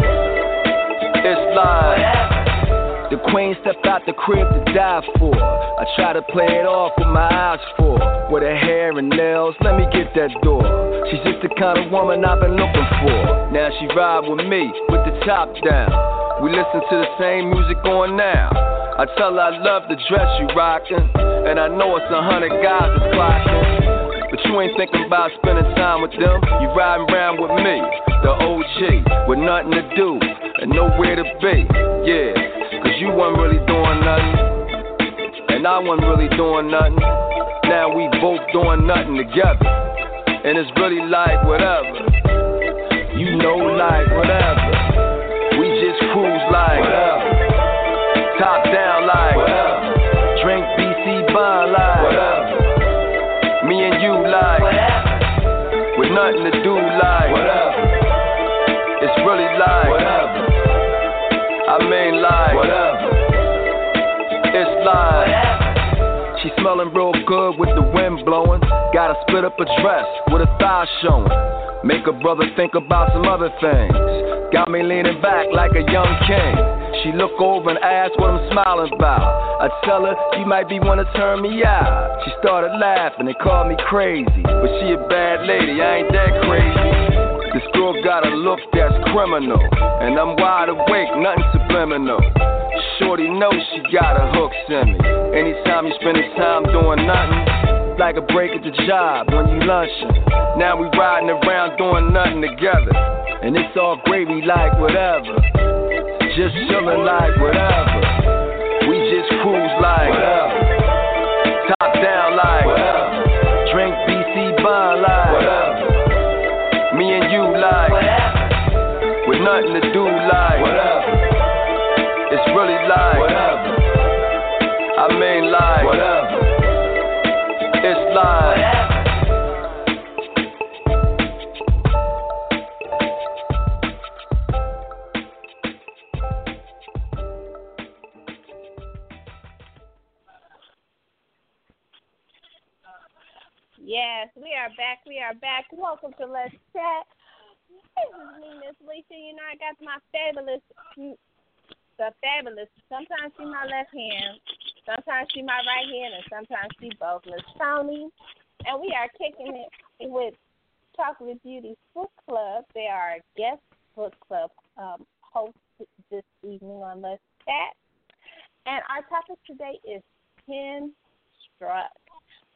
it's live. The queen stepped out the crib to die for. I try to play it off with my eyes for. With her hair and nails, let me get that door. She's just the kind of woman I've been looking for. Now she ride with me, with the top down. We listen to the same music on now. I tell her I love the dress you rockin', and I know it's a hundred guys that's clocking. But you ain't thinking about spending time with them. You riding around with me, the OG, with nothing to do and nowhere to be. Yeah, cause you wasn't really doing nothing, and I wasn't really doing nothing. Now we both doing nothing together, and it's really like whatever. You know, like whatever. We just cruise like whatever. Nothing to do like whatever. It's really like whatever. I mean like whatever. It's like she smelling real good with the wind blowing. Got a split up a dress with a thigh showing. Make a brother think about some other things. Got me leaning back like a young king. She look over and ask what I'm smiling about. I tell her she might be wanna turn me out. She started laughing and called me crazy. But she a bad lady, I ain't that crazy. This girl got a look that's criminal. And I'm wide awake, nothing subliminal. Shorty knows she got her hooks in me. Anytime you spend your time doing nothing, like a break at the job when you lunching. Now we riding around doing nothing together. And it's all gravy like whatever. Just chillin' like whatever. We just cruise like whatever. Top down like whatever. Drink BC bond like whatever. Me and you like whatever. With nothing to do like whatever. It's really like whatever. I mean like whatever. It's like
Yes, are back. We are back. Welcome to Let's Chat. This is me, Miss Lisa. You know, I got my fabulous, the fabulous. Sometimes she my left hand, sometimes she my right hand, and sometimes she both. Miss Toni, and we are kicking it with Chocolate Beauty Book Club. They are a guest book club um, host this evening on Let's Chat, and our topic today is Ken Struck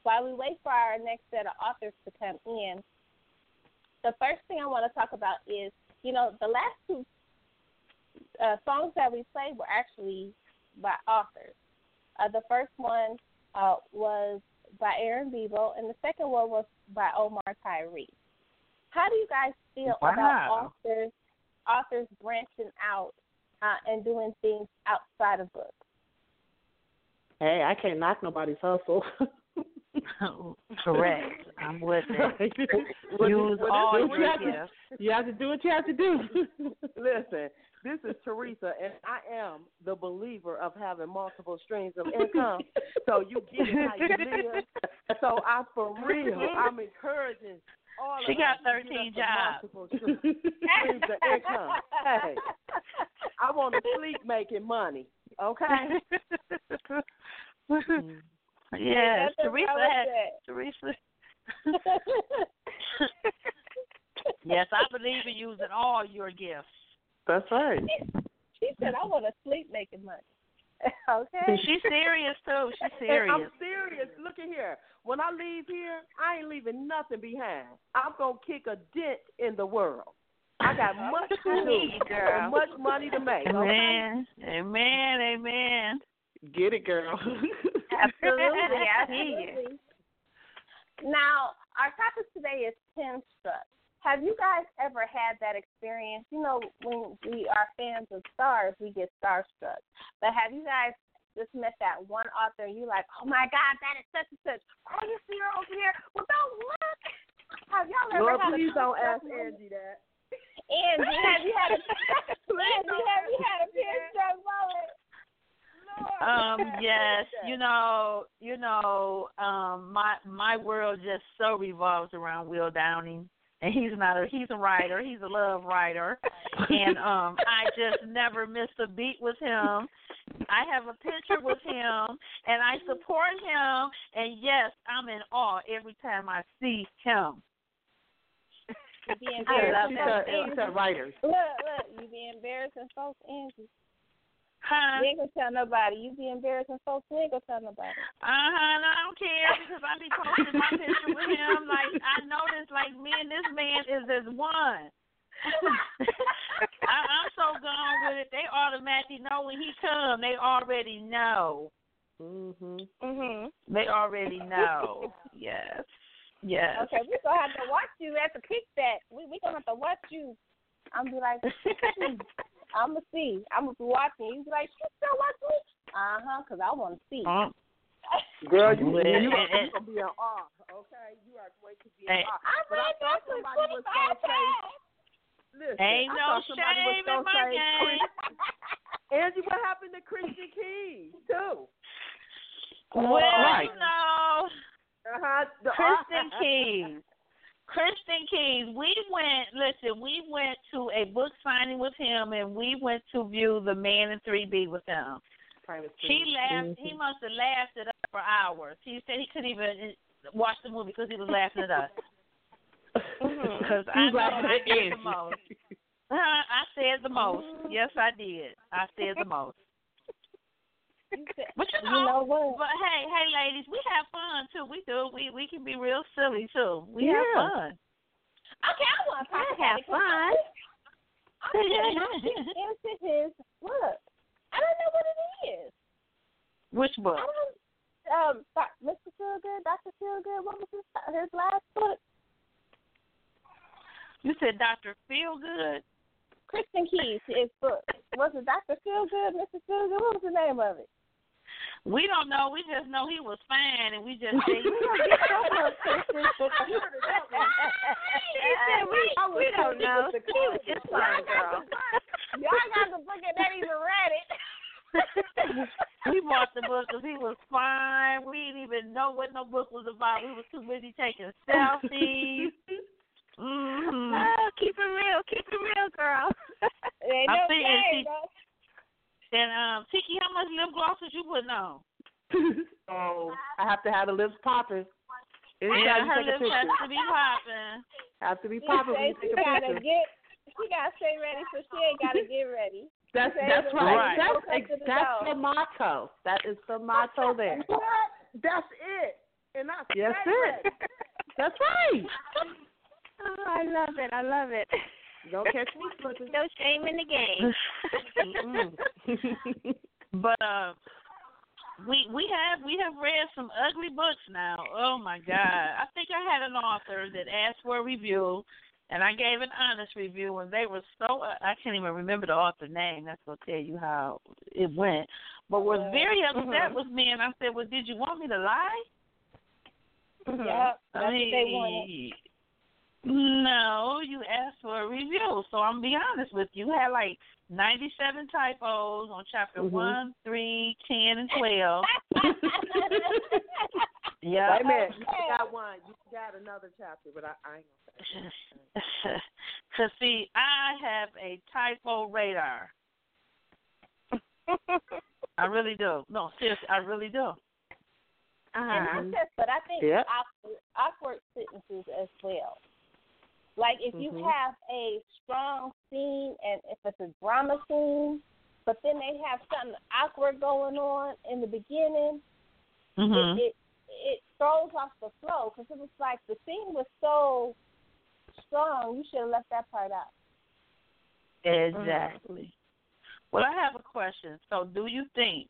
while we wait for our next set of authors to come in, the first thing I want to talk about is, you know, the last two uh, songs that we played were actually by authors. Uh, the first one uh, was by Aaron Bebo, and the second one was by Omar Tyree. How do you guys feel
Wow.
about authors authors branching out uh, and doing things outside of books?
Hey, I can't knock nobody's hustle. [laughs]
Correct. I'm with it. [laughs]
You-
Use
what
all
you-
your
you have to-
gifts.
You have to do what you have to do. [laughs]
Listen, this is Teresa, and I am the believer of having multiple streams of income. so you get it how you live. So I, for real, I'm encouraging all
She
of
got
us to
13
us a
jobs.
multiple streams streams of income. Hey, I want to sleep making money. Okay. [laughs] Mm.
Yes,
that's what
Teresa
I
had. Teresa. [laughs] yes, I believe in using all your gifts.
That's right.
She said, "I want to sleep making money." [laughs] okay.
She's serious too. She's [laughs]
And
serious.
I'm serious. Look at here. When I leave here, I ain't leaving nothing behind. I'm gonna kick a dent in the world. I got much to
I
do
girl.
and much money to make. Okay?
Amen. Amen. Amen.
Get it, girl.
Absolutely,
hear you.
absolutely. Now, our topic today is Ken Struck. Have you guys ever had that experience? You know, when we are fans of stars, we get starstruck. But have you guys just met that one author and you like, oh my God, that is such and such. Oh, you see her over here? Well, don't look. Have y'all ever
Lord,
had
please
a
don't ask
moment?
Angie that.
Angie, have you had a [laughs] [laughs]
Please
Angie, have you had a
me
Ken
that.
Struck moment?
Um, [laughs] yes, you know, you know, um, my my world just so revolves around Will Downing, and he's not a he's a writer, he's a love writer, [laughs] and um, I just never miss a beat with him. I have a picture with him, and I support him, and yes, I'm in awe every time I see him.
You be embarrassing
said,
folks,
she said, writers.
Look, look, you be embarrassing folks, Angie.
Huh?
You ain't gonna tell nobody. You be embarrassing folks. You ain't gonna tell nobody.
Uh huh. I don't care because I be posting my picture with him. Like I notice, like me and this man is as one. [laughs] I, I'm so gone with it. They automatically know when he come. They already know.
Mhm.
Mhm.
They already know. yes. Yes.
Okay, we're gonna have to watch you at the pick that. We we gonna have to watch you. I'm be like, [laughs] I'm gonna see. I'm gonna be watching. You be like, she still watching me? Uh huh. Cause I want to see.
Uh,
Girl, you, [laughs]
Well,
you, you,
and-
you gonna be in awe, okay? You are going to be in
Hey.
awe.
I
But I
read
thought somebody was gonna
25
say,
times.
listen,
Ain't
I
no
thought somebody was
shame in
gonna
my
say,
game. [laughs]
Angie, what happened to Christian Keyes too?
Well,
Right.
you know,
Uh-huh. The-
Christian [laughs] Keys. Christian Keyes. We went. Listen, we went to a book signing with him, and we went to view The Man in 3B with him. He laughed. He must have laughed at us for hours. He said he couldn't even watch the movie because he was laughing at us. Because I know I did the most. Uh, I said the most. Yes, I did. I said the most. But you know,
You know what?
but hey, hey, ladies, we have fun too. We do. We we can be real silly too. We have fun.
Okay, I want to
I have fun.
I'm getting into his look. I don't know what it is.
Which book?
Um, Mr. Feelgood, Doctor Feelgood. What was his his last book?
You said Doctor Feelgood.
Christian Keyes. His book was it Doctor Feelgood, Mr. Feelgood. What was the name of it?
We don't know. We just know he was fine, and we just [laughs] said,
You don't get so much, Christian.
She [laughs] said, we, we don't know. He was just fine, girl.
Y'all got the book and not even read it. [laughs]
we bought the book because he was fine. We didn't even know what no book was about. We were too busy taking selfies. Mm-hmm.
Oh, keep it real. Keep it real, girl.
Ain't no
she-
though.
And um, Tiki, how much lip gloss was you putting on? [laughs]
oh, I have to have the lips popping.
Yeah,
Anytime
her
you take a
lips
picture,
has to be popping.
have to be popping
say
when you
she
take a
gotta
picture.
get. She gotta stay ready, so she ain't gotta get ready.
That's
Say
that's right.
right.
That's
Don't come to the
that's the motto. That is the motto there. That's it. And I
Yes, it.
that. That's right. [laughs]
Oh, I love it. I love it.
Don't catch me slipping.
No shame in the game. [laughs]
But uh, we we have we have read some ugly books now. Oh my God! I think I had an author that asked for a review, and I gave an honest review, and they were so uh, I can't even remember the author name. That's gonna tell you how it went. But was very mm-hmm. upset with me, and I said, "Well, did you want me to lie?" Mm-hmm.
Yep,
I
that's they wanted.
mean, no, you asked for a review, so I'm gonna be honest with you. You had like 97 typos on chapter
Mhm.
one, three, ten, and 12. [laughs] yeah.
Wait a minute. You got one. You got another chapter, but I, I ain't gonna say. [laughs]
Cause see, I have a typo radar. I really do. No, seriously, I really do.
And
Uh-huh.
not just, but I think
Yep.
awkward, awkward sentences as well. Like if you
Mhm.
have a strong scene and if it's a drama scene, but then they have something awkward going on in the beginning,
Mhm.
it, it it throws off the flow because it was like the scene was so strong. You should have left that part out.
Exactly. Well, I have a question. So, do you think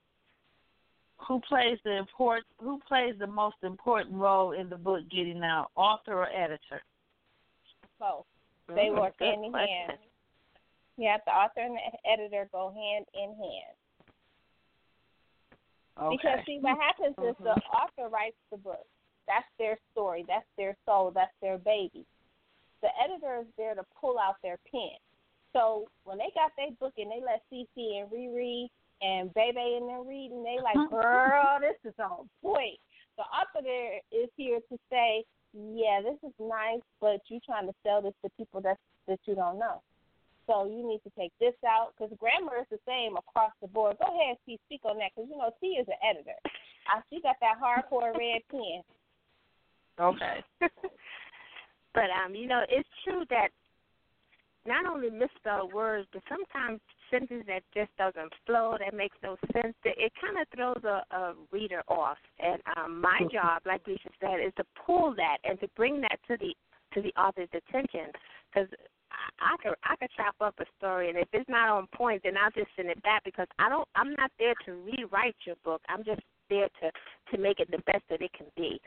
who plays the important who plays the most important role in the book getting out, author or editor?
Both. They
Mm,
work hand in
question.
hand. Yeah, the author and the editor go hand in hand.
Okay.
Because see, what happens is the author writes the book. That's their story. That's their soul. That's their baby. The editor is there to pull out their pen. So when they got their book and they let CC and Riri and Bebe in there reading, they like, girl, this is on point. The author there is here to say, yeah, this is nice, but you're trying to sell this to people that that you don't know. So you need to take this out because grammar is the same across the board. Go ahead, T, speak on that because you know T is an editor. I she got that hardcore red pen.
Okay. [laughs]
but um, you know, it's true that not only misspelled words, but sometimes sentences that just doesn't flow, that makes no sense. It, it kind of throws a, a reader off. And um, my job, like Lisa said, is to pull that and to bring that to the to the author's attention. Because I, I could I could chop up a story, and if it's not on point, then I'll just send it back because I don't. I'm not there to rewrite your book. I'm just there to to make it the best that it can be.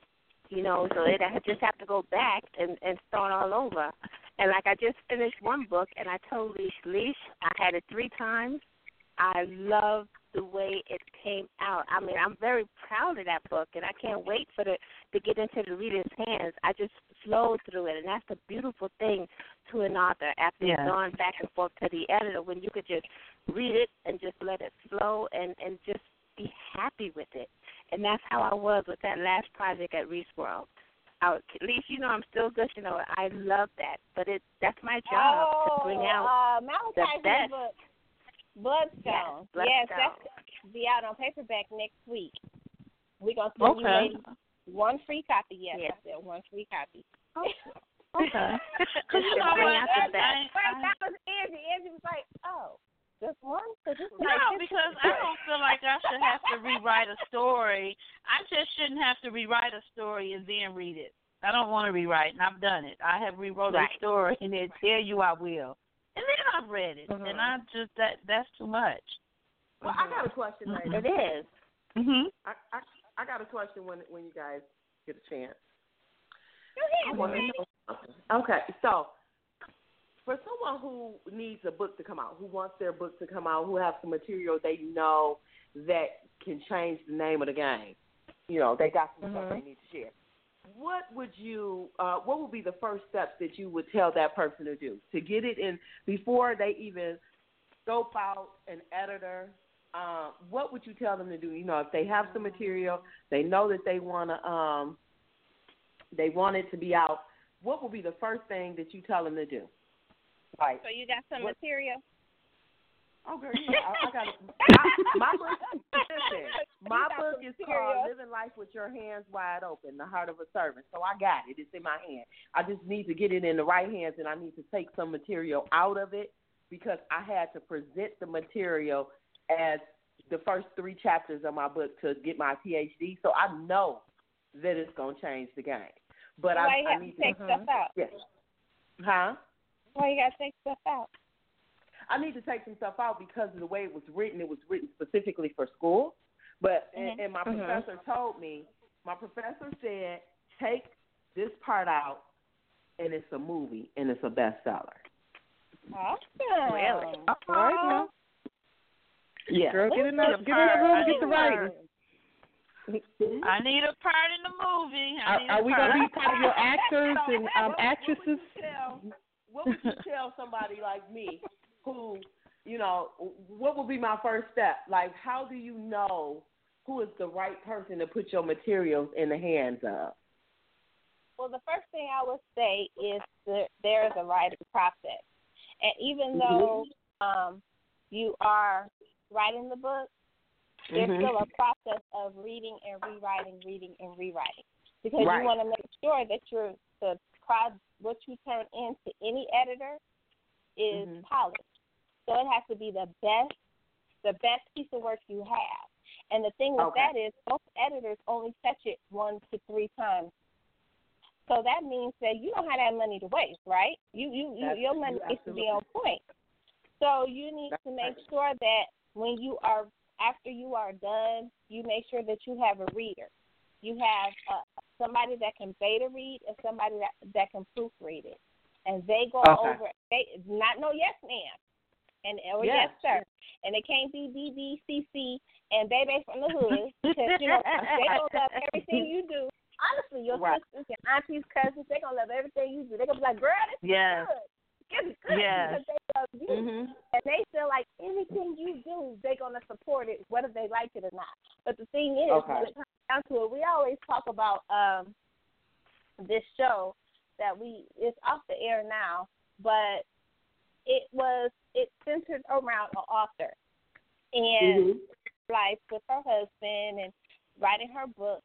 You know, so it I just have to go back and and start all over. And like I just finished one book, and I told Leash, Leash, I had it three times. I love the way it came out. I mean, I'm very proud of that book, and I can't wait for the to get into the reader's hands. I just flowed through it, and that's the beautiful thing to an author after
Yeah.
you've back and forth to the editor when you could just read it and just let it flow and and just be happy with it. And that's how I was with that last project at Reese World. I, at least you know I'm still gushing over. it. I love that, but it that's my job
oh,
to bring out
uh,
the
Malachi's
best.
book, Bloodstone.
Yes,
yes,
Bloodstone.
that's be out on paperback next week. We're gonna send you
Okay.
ladies one free copy. Yes,
Yes.
I said one free copy. [laughs]
Okay. [laughs] Cause you know what?
out
I,
best.
I,
that was Angie. Angie was like, "Oh, just one?" Cause it's
No, because I don't feel like I should have to rewrite a story. I just shouldn't have to rewrite a story and then read it. I don't want to rewrite, and I've done it. I have rewrote
Right.
a story, [laughs] and they tell you I will, and then I've read it,
Mhm.
and I just that that's too much.
Well, I got a question, lady.
It is.
Mhm.
I, I I got a question when when you guys get a chance.
Go
I
ahead,
want to
Renee.
know something. Okay, so for someone who needs a book to come out, who wants their book to come out, who have some material they know that can change the name of the game, you know, they got some stuff
Mhm.
they need to share. What would you? Uh, what would be the first steps that you would tell that person to do to get it in before they even scope out an editor? Uh, what would you tell them to do? You know, if they have some material, they know that they want to, um, they want it to be out. What would be the first thing that you tell them to do? Like,
So you got some
What-
material?
oh girl, yeah, I, I got it. [laughs] My, my book, listen, my book is
material.
called "Living Life with Your Hands Wide Open: The Heart of a Servant." So I got it. It's in my hand. I just need to get it in the right hands, and I need to take some material out of it because I had to present the material as the first three chapters of my book to get my PhD. So I know that it's gonna change the game. But I, I
have
need
to take
to,
stuff out?
Yes. Huh?
Why you gotta take stuff out?
I need to take some stuff out because of the way it was written. It was written specifically for school. But
Mhm.
and, and my
Mhm.
professor told me, my professor said, take this part out, and it's a movie and it's a bestseller.
Awesome.
Really?
All right now.
Yeah.
Girl, get in there,
Get
get in the
a
room, get the writing.
I need a part in the movie. I
Are, are we gonna be part of your [laughs] actors and um, actresses?
What would, you tell, what would you tell somebody like me who, you know, what would be my first step? Like, how do you know who is the right person to put your materials in the hands of?
Well, the first thing I would say is that there is a writing process, and even though um, you are writing the book, there's
Mhm.
still a process of reading and rewriting, reading and rewriting, because
Right.
you want to make sure that you're the what you turn in to any editor is
Mhm.
polished. So it has to be the best, the best piece of work you have. And the thing with
Okay.
that is, most editors only touch it one to three times. So that means that you don't have that money to waste, right? You you, you your money needs to be on point. So you need
That's
to make
right.
sure that when you are after you are done, you make sure that you have a reader. You have somebody that can beta read and somebody that that can proofread it, and they go
Okay.
over. They not no yes ma'am, and or
Yes,
yes, sir, and it can't be BBCC and baby from the hood because you know they gonna love everything you do. Honestly, your
Right.
sisters, your aunties, cousins, they gonna love everything you do. They gonna be like, girl, this is good. Good
Yes.
because they love you
Mhm.
and they feel like anything you do, they're gonna support it, whether they like it or not. But the thing is,
Okay.
when it comes down to it, we always talk about um this show that we it's off the air now, but it was it centered around an author and
Mhm.
life with her husband and writing her book.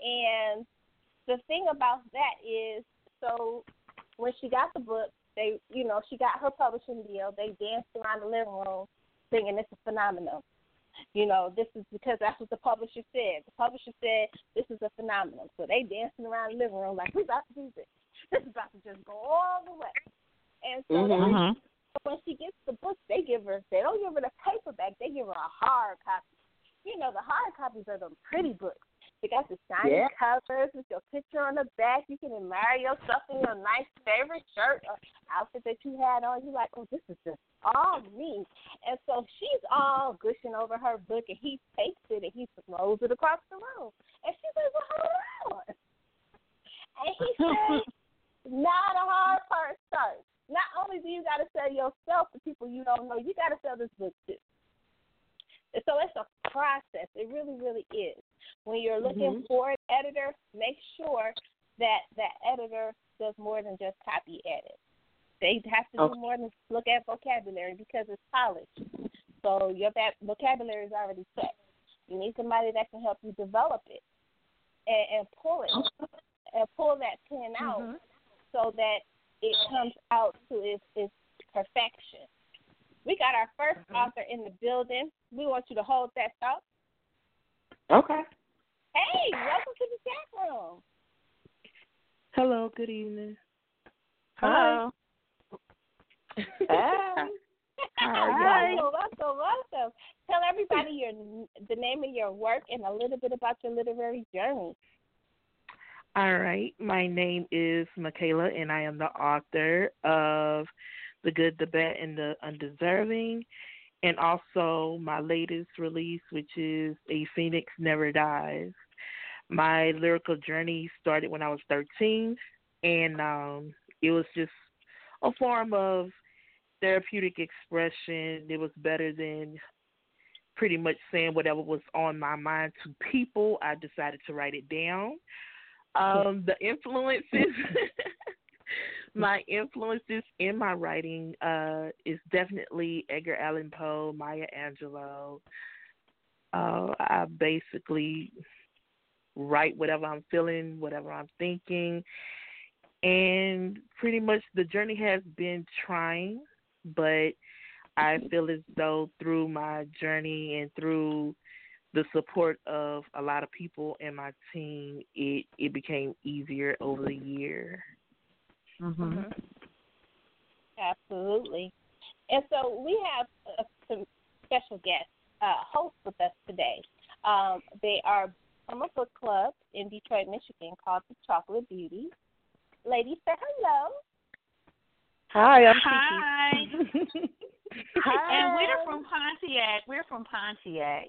And the thing about that is, so when she got the book, they, you know, she got her publishing deal. They danced around the living room singing, "It's a phenomenon." You know, this is because that's what the publisher said. The publisher said this is a phenomenon. So they dancing around the living room like, "We about to do this. This is about to just go all the way." And so
Mhm.
that's
Mhm.
when she gets the book, they give her they don't give her the paperback, they give her a hard copy. You know, the hard copies are the pretty books. They got the shiny
Yeah.
colors with your picture on the back. You can admire yourself in your nice favorite shirt or outfit that you had on. You're like, oh, this is just all me. And so she's all gushing over her book, and he takes it and he throws it across the room. And she's like, well, hold on. And he [laughs] says, not a hard part starts. Not only do you got to sell yourself to people you don't know, you got to sell this book too. And so it's a process. It really, really is. When you're looking
Mhm.
for an editor, make sure that that editor does more than just copy edit. They have to
Okay.
do more than look at vocabulary because it's polished. So your vocabulary is already set. You need somebody that can help you develop it and, and pull it and pull that pen out so that it comes out to its, its perfection. We got our 1st author in the building. We want you to hold that thought.
Okay.
Hey, welcome to the chat room.
Hello. Good evening.
Hello.
Hey. [laughs]
Hi. Welcome, welcome, welcome. Tell everybody your the name of your work and a little bit about your literary journey.
All right. My name is Makala, and I am the author of The Good, the Bad, and the Undeserving, and also my latest release, which is A Phoenix Never Dies. My lyrical journey started when I was 13, and um, it was just a form of therapeutic expression. It was better than pretty much saying whatever was on my mind to people. I decided to write it down. Um, the influences, [laughs] my influences in my writing uh, is definitely Edgar Allan Poe, Maya Angelou. Uh, I basically write whatever I'm feeling, whatever I'm thinking, and pretty much the journey has been trying, but I feel as though through my journey and through the support of a lot of people in my team, it it became easier over the year.
Mm-hmm. Absolutely. And so we have uh, some special guests, uh, hosts with us today. Um, they are from a book club in Detroit, Michigan called the Chocolate Beauty. Ladies, say hello.
Hi, I'm
Hi.
Kiki. [laughs]
And we're from Pontiac. We're from Pontiac.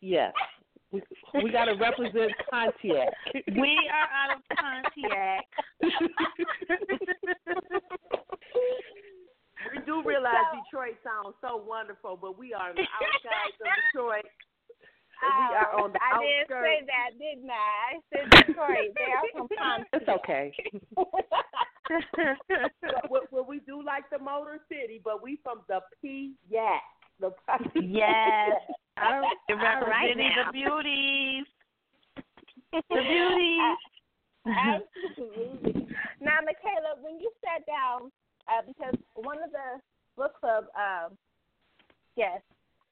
yes, we we got to represent Pontiac. [laughs]
We are out of Pontiac. [laughs]
We do realize Detroit sounds so wonderful, but we are on the outskirts of Detroit. And [laughs] we are on the
I did
outskirts.
say that, didn't I? I said Detroit. they are from Pontiac.
It's okay.
But we, well, we do like the Motor City, but we from the P-Yak. The
Yes.
All [laughs] right,
Representing
now.
the beauties. [laughs] The beauties. [laughs]
Absolutely. Now, Makala, when you sat down, uh, because one of the book club um, guests,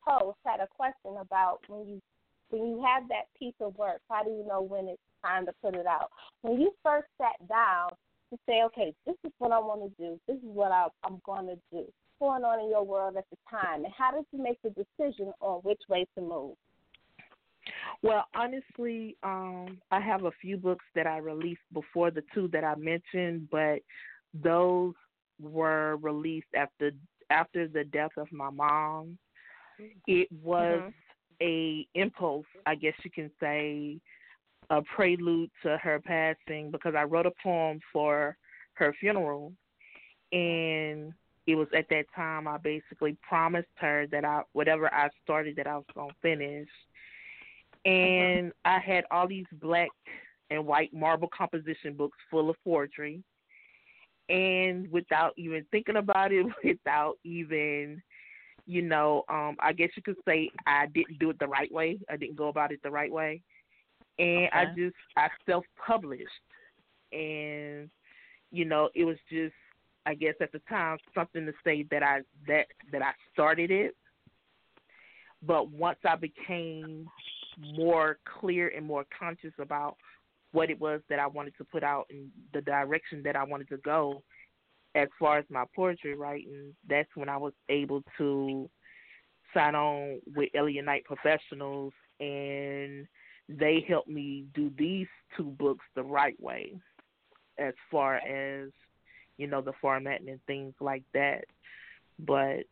hosts, had a question about when you when you have that piece of work, how do you know when it's time to put it out? When you first sat down to say, okay, this is what I want to do, this is what I, I'm going to do. Going on in your world at the time, and how did you make the decision on which way to move?
Well, honestly, um, I have a few books that I released before the two that I mentioned, but those were released after after the death of my mom. It was a impulse, I guess you can say, a prelude to her passing because I wrote a poem for her funeral, and it was at that time I basically promised her that I whatever I started that I was gonna finish and I had all these black and white marble composition books full of poetry. And without even thinking about it, [laughs] without even, you know, um, I guess you could say I didn't do it the right way. I didn't go about it the right way. And I just I self published and you know, it was just I guess at the time something to say that I that that I started it. But once I became more clear and more conscious about what it was that I wanted to put out and the direction that I wanted to go as far as my poetry writing, that's when I was able to sign on with Elliot Knight Professionals and they helped me do these two books the right way, as far as you know the formatting and things like that. But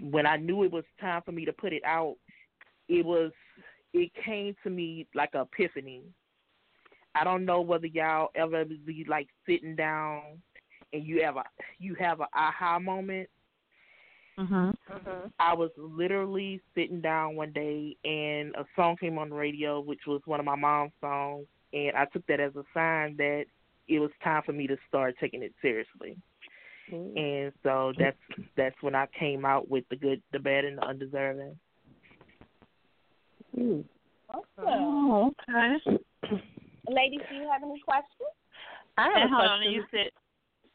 when I knew it was time for me to put it out, it was it came to me like a epiphany. I don't know whether y'all ever be like sitting down and you have a you have an aha moment.
Mhm.
I was literally sitting down one day and a song came on the radio, which was one of my mom's songs, and I took that as a sign that it was time for me to start taking it seriously. Mm. And so that's that's when I came out with the good, the bad, and the undeserving. Mm.
Oh, okay.
Ladies, do you have any questions?
I have
And
a
hold
question.
on, you said.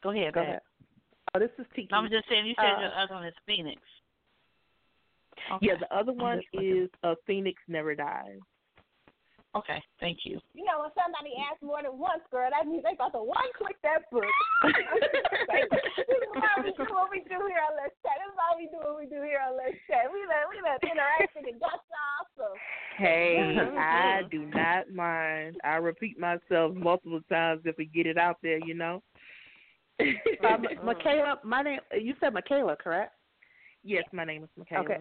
Go ahead. Go,
Go ahead. Oh, this is Tiki.
I was just saying. You said
Uh,
your other one is Phoenix.
Yeah, the other one is a Phoenix Never Dies.
Okay, thank you.
You know, when somebody asks more than once, girl, that means they got to one click that book. [laughs] this is why we do what we do here on Let's Chat. This is why we do what we do here on Let's Chat. We done, we done interacted and got y'all.
Hey, I do not mind. I repeat myself multiple times if we get it out there, you know. [laughs]
um, Makala, my name. You said Makala, correct?
Yes, my name is Makala.
Okay.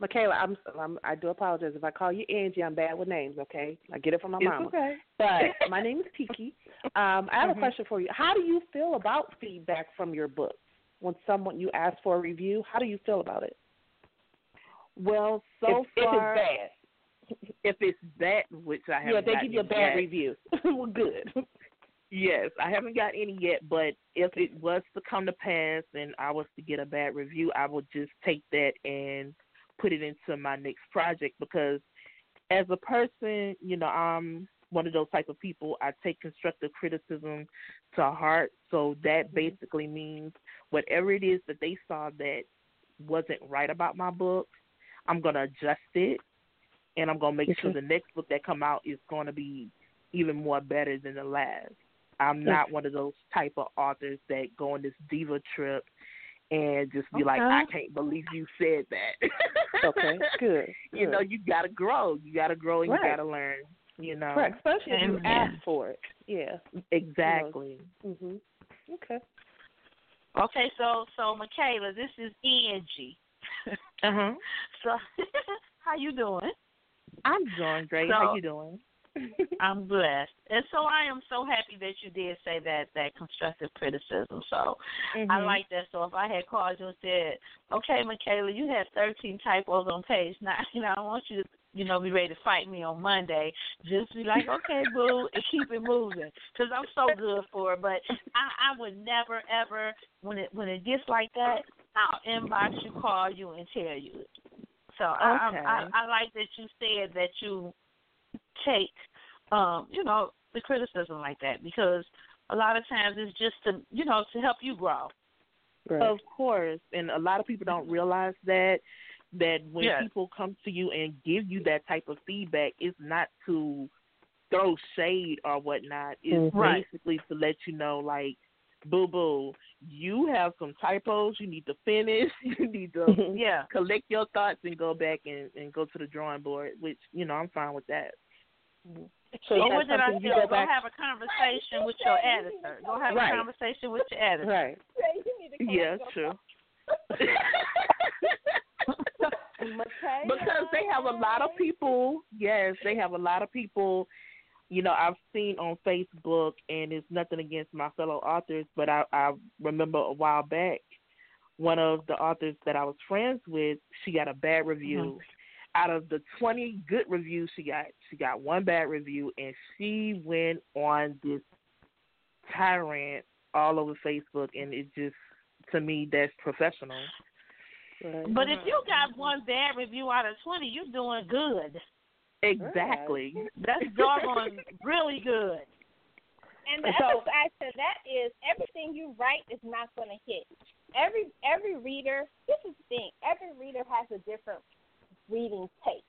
Makala, I'm, I'm I do apologize if I call you Angie. I'm bad with names. Okay, I get it from my
It's
mama.
okay.
But my name is Tiki. Um, I have
Mhm.
a question for you. How do you feel about feedback from your books? When someone you ask for a review, how do you feel about it?
Well, so
if, if it's bad, [laughs]
if it's bad, which I haven't
yeah, they give you a bad
yet.
review. [laughs] well, good.
Yes, I haven't got any yet, but if it was to come to pass and I was to get a bad review, I would just take that and put it into my next project because as a person, you know, I'm one of those type of people. I take constructive criticism to heart. So that mm-hmm. basically means whatever it is that they saw that wasn't right about my book, I'm gonna adjust it and I'm gonna make sure the next book that come out is gonna be even more better than the last. I'm not one of those type of authors that go on this diva trip and just be like, I can't believe you said that. [laughs]
Okay, good,
You know, you gotta grow. You gotta grow and
Right.
you gotta learn. You know.
Correct, especially if you ask for it. Yeah.
Exactly.
Mhm. Okay.
Okay, so so Makala, this is Angie.
Uh huh. [laughs]
So [laughs] how you doing?
I'm doing great.
So-
How you doing? [laughs]
I'm blessed, and so I am so happy that you did say that that constructive criticism. So I
Mhm.
like that. So if I had called you and said, "Okay, Makala, you had 13 typos on page nine, [laughs] you know, I want you to, you know, be ready to fight me on Monday," just be like, "Okay, boo," [laughs] and keep it moving, because I'm so good for it. But I, I would never ever, when it when it gets like that, I'll inbox you, call you, and tell you. it. So I,
Okay.
I, I I like that you said that you take, um, you know, the criticism like that because a lot of times it's just to, you know, to help you grow.
Of course, and a lot of people don't realize that that when
Yeah.
people come to you and give you that type of feedback, it's not to throw shade or whatnot. It's
Mhm. Right.
basically to let you know, like, boo boo, you have some typos. You need to finish. [laughs] You need to
Yeah.
collect your thoughts and go back and and go to the drawing board. Which you know, I'm fine with that.
So
or
is that
what did I
something
say?
you
Go,
go back-
have a conversation with your editor. Go have
Right.
a conversation with your editor.
Right.
Yeah, true. [laughs] because they have a lot of people. Yes, they have a lot of people. You know, I've seen on Facebook, and it's nothing against my fellow authors, but I, I remember a while back, one of the authors that I was friends with, she got a bad review. Uh-huh. Out of the twenty good reviews she got, she got one bad review, and she went on this tyrant all over Facebook, and it just, to me, that's professional.
But if you got mm-hmm. one bad review out of 20, you're doing good.
Exactly.
That's [laughs] doggone really good.
And the
So-
other side to that is everything you write is not going to hit. Every every reader, this is the thing. Every reader has a different reading taste.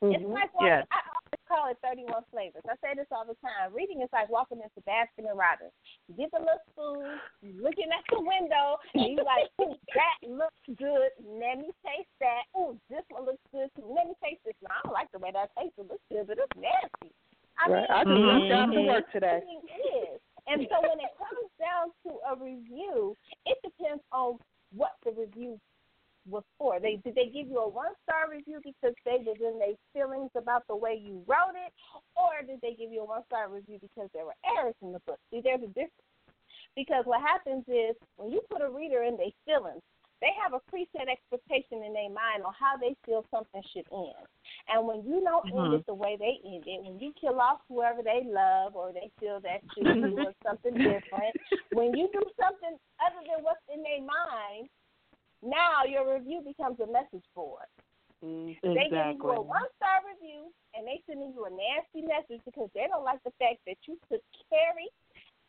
It's
Mhm.
like walking,
Yes.
I always call it 31 flavors. I say this all the time. Reading is like walking into Baskin and Robbins. You get the little spoon, looking at the window, and you're like, [laughs] ooh, that looks good. Let me taste that. Ooh, this one looks good too. Let me taste this. Now, I don't like the way that tastes. It looks good, but it's nasty.
Mm-hmm. Down to
Mm-hmm.
work today.
Is. And so when it comes down to a review, it depends on what the review was for. They did they give you a one star review because they was in their feelings about the way you wrote it, or did they give you a one star review because there were errors in the book? See, there's a difference. Because what happens is when you put a reader in their feelings, they have a preset expectation in their mind on how they feel something should end. And when you don't end
Mhm.
it the way they end it, when you kill off whoever they love or they feel that should be [laughs] or something different, when you do something other than what's in their mind, now your review becomes a message board. Mm, they give you
Exactly.
a one star review and they sending you a nasty message because they don't like the fact that you took Carrie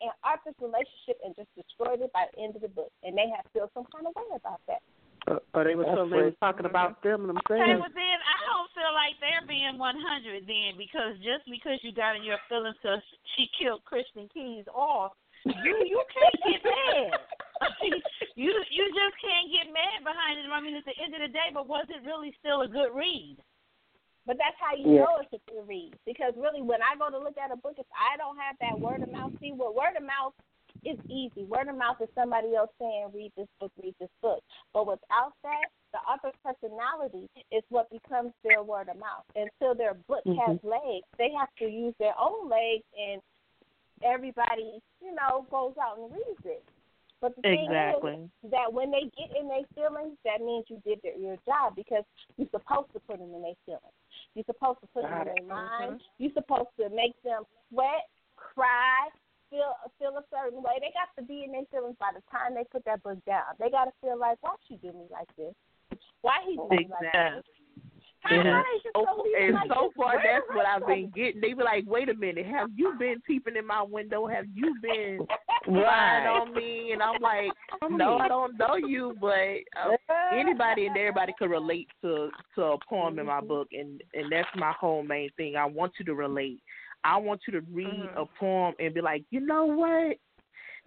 and Arthur's relationship and just destroyed it by the end of the book, and they have feel some kind of way about that.
Or, or they were
That's
so they was talking about them
Okay,
themselves.
well then I don't feel like they're being 100 then because just because you got in your feelings because she killed Christian Keyes off, you you can't get mad. [laughs] [laughs] you you just can't get mad behind it. I mean, at the end of the day, but was it really still a good read?
But that's how you
Yeah.
know it's a good read. Because really, when I go to look at a book, if I don't have that word of mouth, see, well, word of mouth is easy. Word of mouth is somebody else saying, read this book, read this book. But without that, the author's personality is what becomes their word of mouth. Until their book mm-hmm. has legs, they have to use their own legs, and everybody, you know, goes out and reads it. But the
Exactly.
thing is that when they get in their feelings, that means you did their, your job because you're supposed to put them in their feelings. You're supposed to put them in
Got
their
it.
mind. You're supposed to make them sweat, cry, feel feel a certain way. They got to be in their feelings by the time they put that book down. They got to feel like, why she do me like this? Why he do me like this? How
Yeah.
why is it
So,
so
and
like
so far, that's what I've been getting. They be like, "Wait a minute, have you been peeping in my window? Have you been spying
Right.
on me?" And I'm like, "No, I don't know you, but uh, anybody and everybody could relate to to a poem in my book, and and that's my whole main thing. I want you to relate. I want you to read a poem and be like, you know what?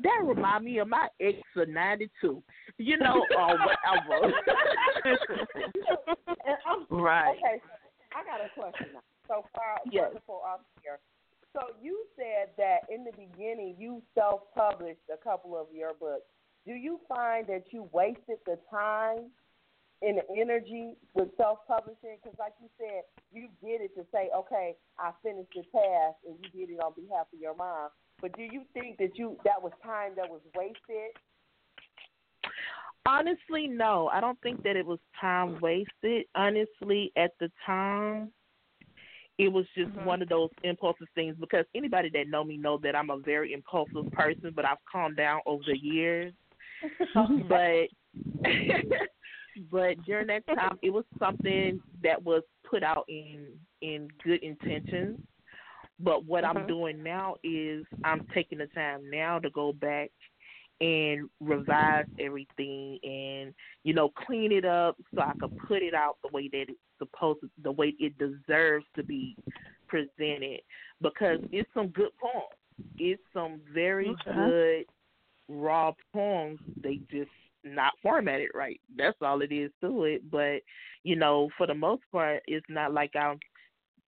That remind me of my ex of '92, you know, or [laughs] uh,
whatever. I'm- [laughs]
Right.
Okay, I got a question now. So far,
Yes.
wonderful up here. So you said that in the beginning you self-published a couple of your books. Do you find that you wasted the time and the energy with self-publishing? Because, like you said, you did it to say, "Okay, I finished the task," and you did it on behalf of your mom. But do you think that you that was time that was wasted?
Honestly, no. I don't think that it was time wasted. Honestly, at the time, it was just mm-hmm. one of those impulsive things because anybody that know me know that I'm a very impulsive person, but I've calmed down over the years. [laughs] but [laughs] but during that time, it was something that was put out in in good intentions. But what I'm
Mhm.
doing now is I'm taking the time now to go back and revise everything and you know clean it up so I can put it out the way that it's supposed to, the way it deserves to be presented because it's some good poems. It's some very
Okay.
good raw poems. They just not formatted right. That's all it is to it. But you know, for the most part, it's not like I'm.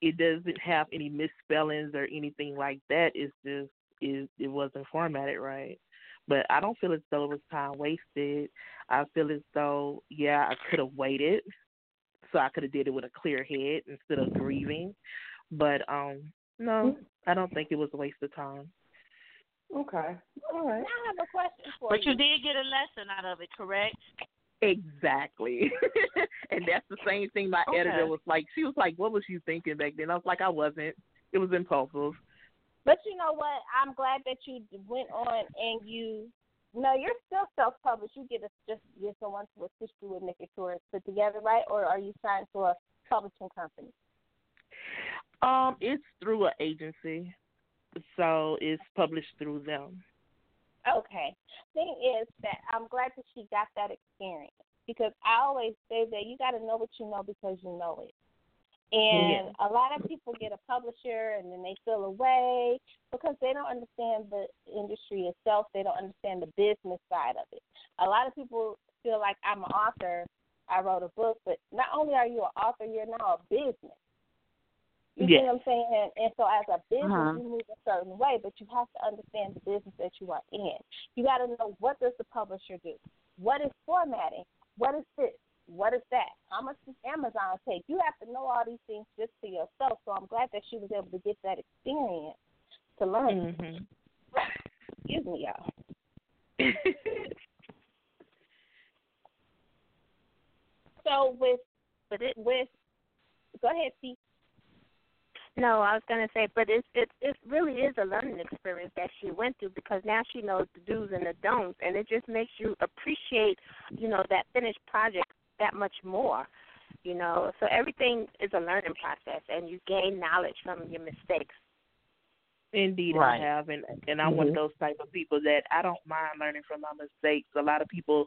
It doesn't have any misspellings or anything like that. It's just it it wasn't formatted right. But I don't feel as though it was time wasted. I feel as though yeah, I could have waited, so I could have did it with a clear head instead of grieving. But um, no, I don't think it was a waste of time.
Okay. All right.
Now I have a question for you.
But you did get a lesson out of it, correct?
Exactly. [laughs] and that's the same thing my
Okay.
editor was like. She was like, What was you thinking back then? I was like, I wasn't. It was impulsive.
But you know what? I'm glad that you went on and you. No, you're still self-published. You get a, just get someone to assist you with making sure it's put together right, or are you signed to a publishing company?
Um, it's through an agency. So it's published through them.
Okay. Thing is that I'm glad that she got that experience because I always say that you got to know what you know because you know it. And a lot of people get a publisher and then they feel away because they don't understand the industry itself. They don't understand the business side of it. A lot of people feel like I'm an author. I wrote a book, but not only are you an author, you're now a business. You
Yeah.
see what I'm saying? And, so as a business,
Uh-huh.
you move a certain way, but you have to understand the business that you are in. You got to know what does the publisher do? What is formatting? What is this? What is that? How much does Amazon take? You have to know all these things just for yourself. So I'm glad that she was able to get that experience to learn.
Mhm. [laughs]
Excuse me, y'all. [laughs] so with
but it
with go ahead, Steve.
No, I was gonna say, but it's it it really is a learning experience that she went through because now she knows the do's and the don'ts, and it just makes you appreciate, you know, that finished project that much more. You know, so everything is a learning process, and you gain knowledge from your mistakes.
Indeed,
Right.
I have, and and I'm one of
Mhm.
those type of people that I don't mind learning from my mistakes. A lot of people,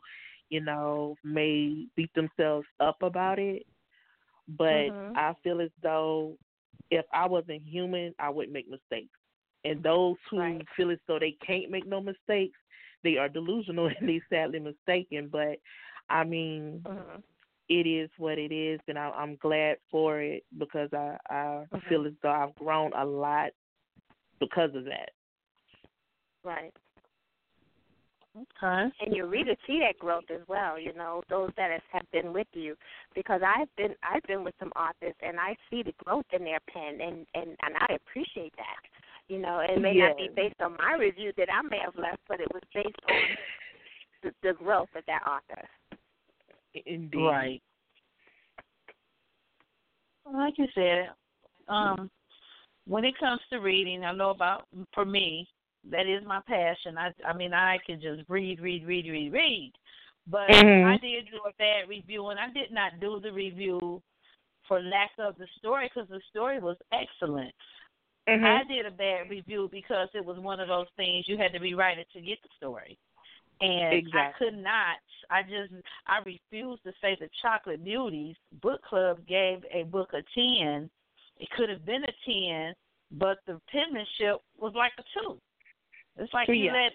you know, may beat themselves up about it, but
Mhm.
I feel as though if I wasn't human, I wouldn't make mistakes. And those who feel as though they can't make no mistakes, they are delusional [laughs] and they sadly mistaken. But I mean,
Mhm.
it is what it is, and I, I'm glad for it because I I
Mhm.
feel as though I've grown a lot because of that.
Right.
Okay.
and your readers see that growth as well. You know, those that have been with you, because I've been I've been with some authors, and I see the growth in their pen, and and and I appreciate that. You know, it may not be based on my review that I may have left, but it was based on [laughs] the, the growth of that author.
Indeed.
Right. Like you said, um, when it comes to reading, I know about for me that is my passion. I I mean I can just read, read, read, read, read. But
Mhm.
I did do a bad review, and I did not do the review for lack of the story because the story was excellent.
Mhm.
I did a bad review because it was one of those things you had to rewrite it to get the story. And
Exactly.
I could not. I just I refused to say the Chocolate Beauties book club gave a book a ten. It could have been a ten, but the penmanship was like a two. It's like you
Yeah.
let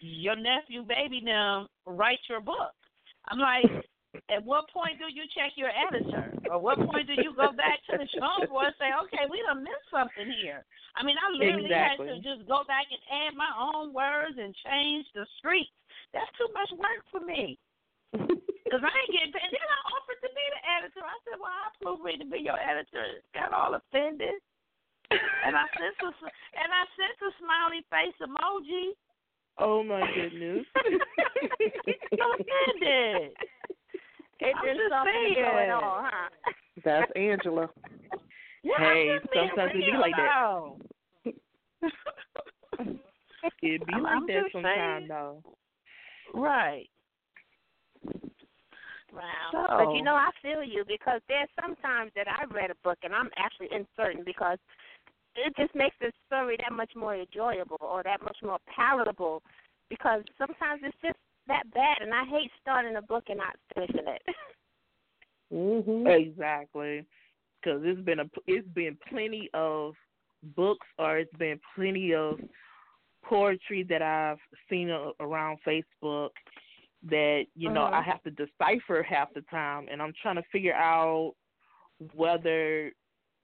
your nephew baby them write your book. I'm like, at what point do you check your editor? Or what point do you go back to the drawing board and say, okay, we done missed something here? I mean, I literally had to just go back and add my own words and change the streets. That's too much work for me. [laughs] Because I ain't getting paid. Then I offered to be the editor. I said, well, I'll prove me to be your editor. Got all offended. And I sent a, and I sent a smiley face emoji.
Oh my goodness. [laughs]
so offended.
It
I'm just
soften the blow
saying.
at all, huh?
That's Angela. [laughs]
Yeah,
hey,
I'm just being
sometimes it be like that.
though. [laughs]
It be
I'm-
like
I'm
that sometimes though.
Right.
Wow.
So-
But you know, I feel you because there's sometimes that I read a book and I'm actually inserting because it just makes the story that much more enjoyable or that much more palatable because sometimes it's just that bad and I hate starting a book and not finishing it.
Mm-hmm. Exactly. Because it's been a it's been plenty of books or it's been plenty of poetry that I've seen a- around Facebook that you know
Mhm.
I have to decipher half the time, and I'm trying to figure out whether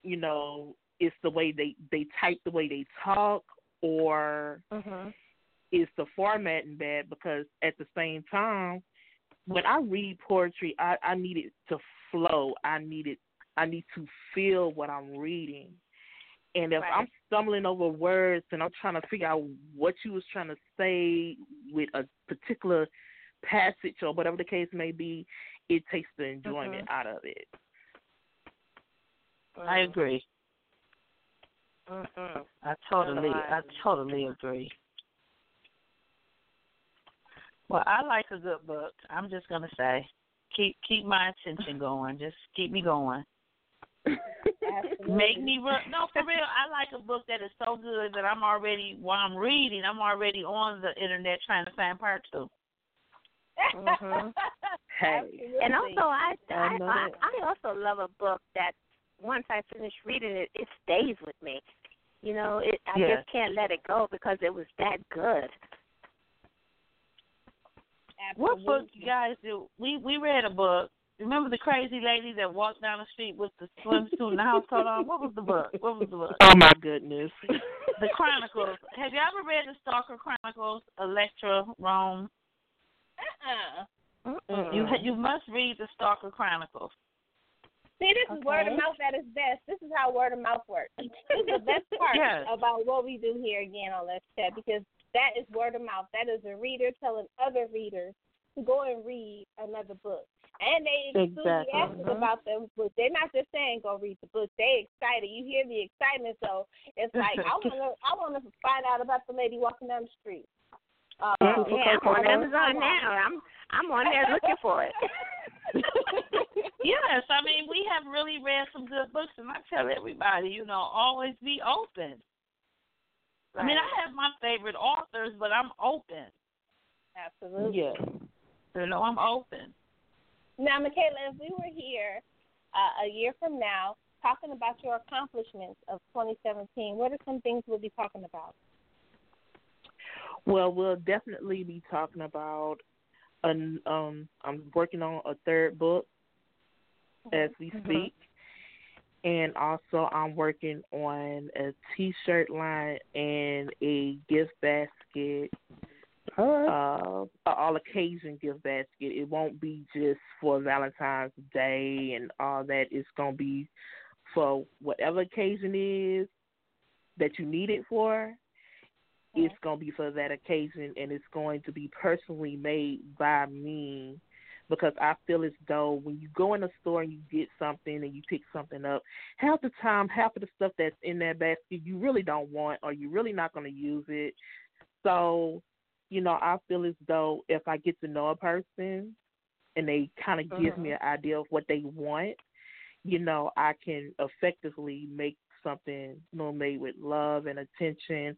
you know it's the way they they type the way they talk or
Mhm.
is the formatting bad because at the same time when I read poetry I, I need it to flow. I need it I need to feel what I'm reading. And if
Right.
I'm stumbling over words and I'm trying to figure out what you was trying to say with a particular passage or whatever the case may be, it takes the enjoyment
Mhm.
out of it.
I agree.
Mhm.
I totally,
I
I totally agree. Well, I like a good book. I'm just gonna say, keep keep my attention [laughs] going. Just keep me going. Make me run. No, for real. I like a book that is so good that I'm already while I'm reading, I'm already on the internet trying to find part two.
Mhm. [laughs]
Hey.
And also, I
I
I, I. I also love a book that once I finish reading it, it stays with me. You know, it I
Yes.
just can't let it go because it was that good.
What book you guys do? We we read a book Remember the crazy lady that walked down the street with the swimsuit and the house coat on? What was the book? What was the book?
Oh my goodness.
The Chronicles. Have you ever read the Stalker Chronicles? Electa Rome.
Uh-uh.
You you must read the Stalker Chronicles.
See, this is word of mouth at its best. This is how word of mouth works. This is the best [laughs] part
Yes.
about what we do here again on Let's Chat because that is word of mouth. That is a reader telling other readers to go and read another book. And they enthusiastic
Exactly. Mhm.
about the book. They're not just saying go read the book. They excited. You hear the excitement, so it's like I wanna [laughs] I wanna find out about the lady walking down the street. Uh,
yeah, I'm on Amazon now. I'm I'm on there looking for it. [laughs]
yes, I mean we have really read some good books, and I tell everybody, you know, always be open. I mean, I have my favorite authors, but I'm open.
Absolutely.
Yeah.
You know, I'm open.
Now, Makala, if we were here uh, a year from now talking about your accomplishments of 2017, what are some things we'll be talking about?
Well, we'll definitely be talking about an um I'm working on a third book as we speak. And also I'm working on a t shirt line and a gift basket. Uh, all occasion gift basket. It won't be just for Valentine's Day and all that. It's gonna be for whatever occasion is that you need it for. Mm-hmm. It's going to be for that occasion, and it's going to be personally made by me because I feel as though when you go in a store and you get something and you pick something up, half the time, half of the stuff that's in that basket you really don't want or you're really not going to use it. So, you know, I feel as though if I get to know a person and they kind of give mm-hmm. me an idea of what they want, you know, I can effectively make something, you know, made with love and attention.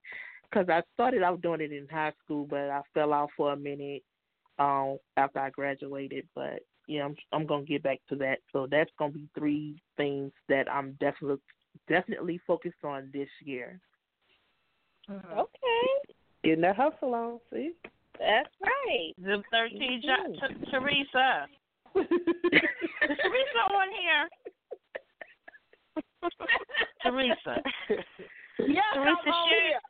Because I started out doing it in high school, but I fell off for a minute um, after I graduated. But yeah, I'm I'm gonna get back to that. So that's gonna be three things that I'm definitely definitely focused on this year.
Okay,
Getting that hustle on, see?
that's right.
The 13 jo- T- Teresa. Is [laughs] Teresa on here? [laughs] Teresa.
Yes,
Teresa
I'm on
Shear-
here.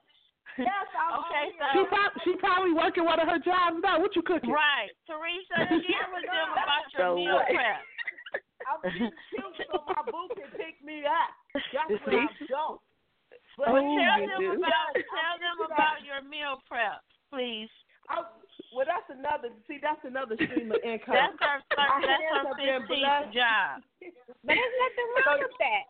Yes, I'm
Okay, so
She probably, she probably working one of her jobs now. What you cooking?
right, Teresa, share with them about your
So
meal
what?
prep.
I'm getting cute so my boo can pick me up. That's what I'm doing. But
Oh,
tell them
do.
about tell them about your meal prep, please.
I, well, that's another. See, that's another stream of income.
That's her
My
that's
hands
her
have been
fifteenth
blessed.
job. [laughs]
But there's nothing wrong with that.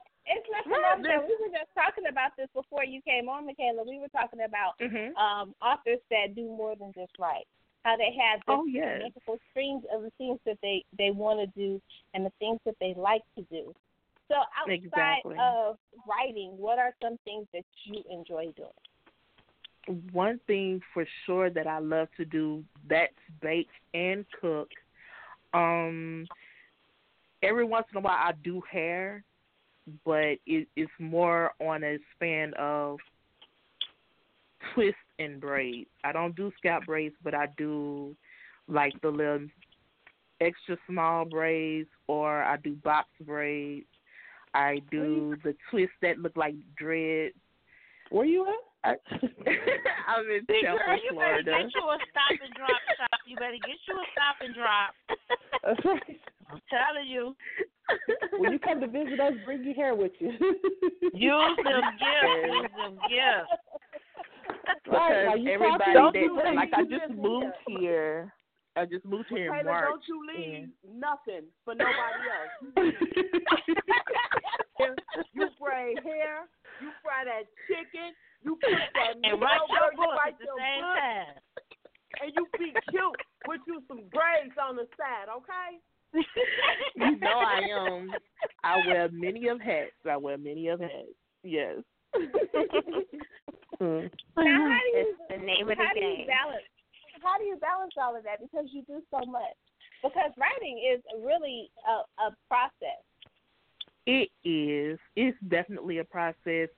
It's nothing wrong with that. We were just talking about this before you came on, Makala. We were talking about
Mhm.
um, authors that do more than just write. How they have
Oh,
this
yes.
multiple streams of the things that they they want to do and the things that they like to do. So outside
Exactly.
of writing, what are some things that you enjoy doing?
one thing for sure that I love to do that's bake and cook. Um every once in a while I do hair, but it, it's more on a span of twist and braids. I don't do scalp braids, but I do like the little extra small braids or I do box braids. I do the twists that look like dreads. [laughs]
Where you at?
I, I'm in
Big
Tampa,
girl, you better get you a stop and drop shop. You better get you a stop and drop. [laughs]
That's right.
I'm telling you.
When you come to visit us, bring your hair with you.
Use them gifts. Use them gifts.
Right, now
Because everybody
talking-
that
Don't
like I just moved here. I just moved here in
Taylor,
March.
don't you leave
and-
nothing for nobody else. you [laughs] [laughs] braid hair, you fry that chicken, you put that
And
meat
write your
over, you
book
write
at the
your
same
book,
time.
and you be cute with you some braids on the side, okay?
You know I [laughs] am. I wear many of hats. I wear many of hats. Yes. [laughs] Mm.
Now, how do you
It's the name of the
how do you balance? How do you balance all of that? Because you do so much. Because writing is really a, a process.
It is. It's definitely a process,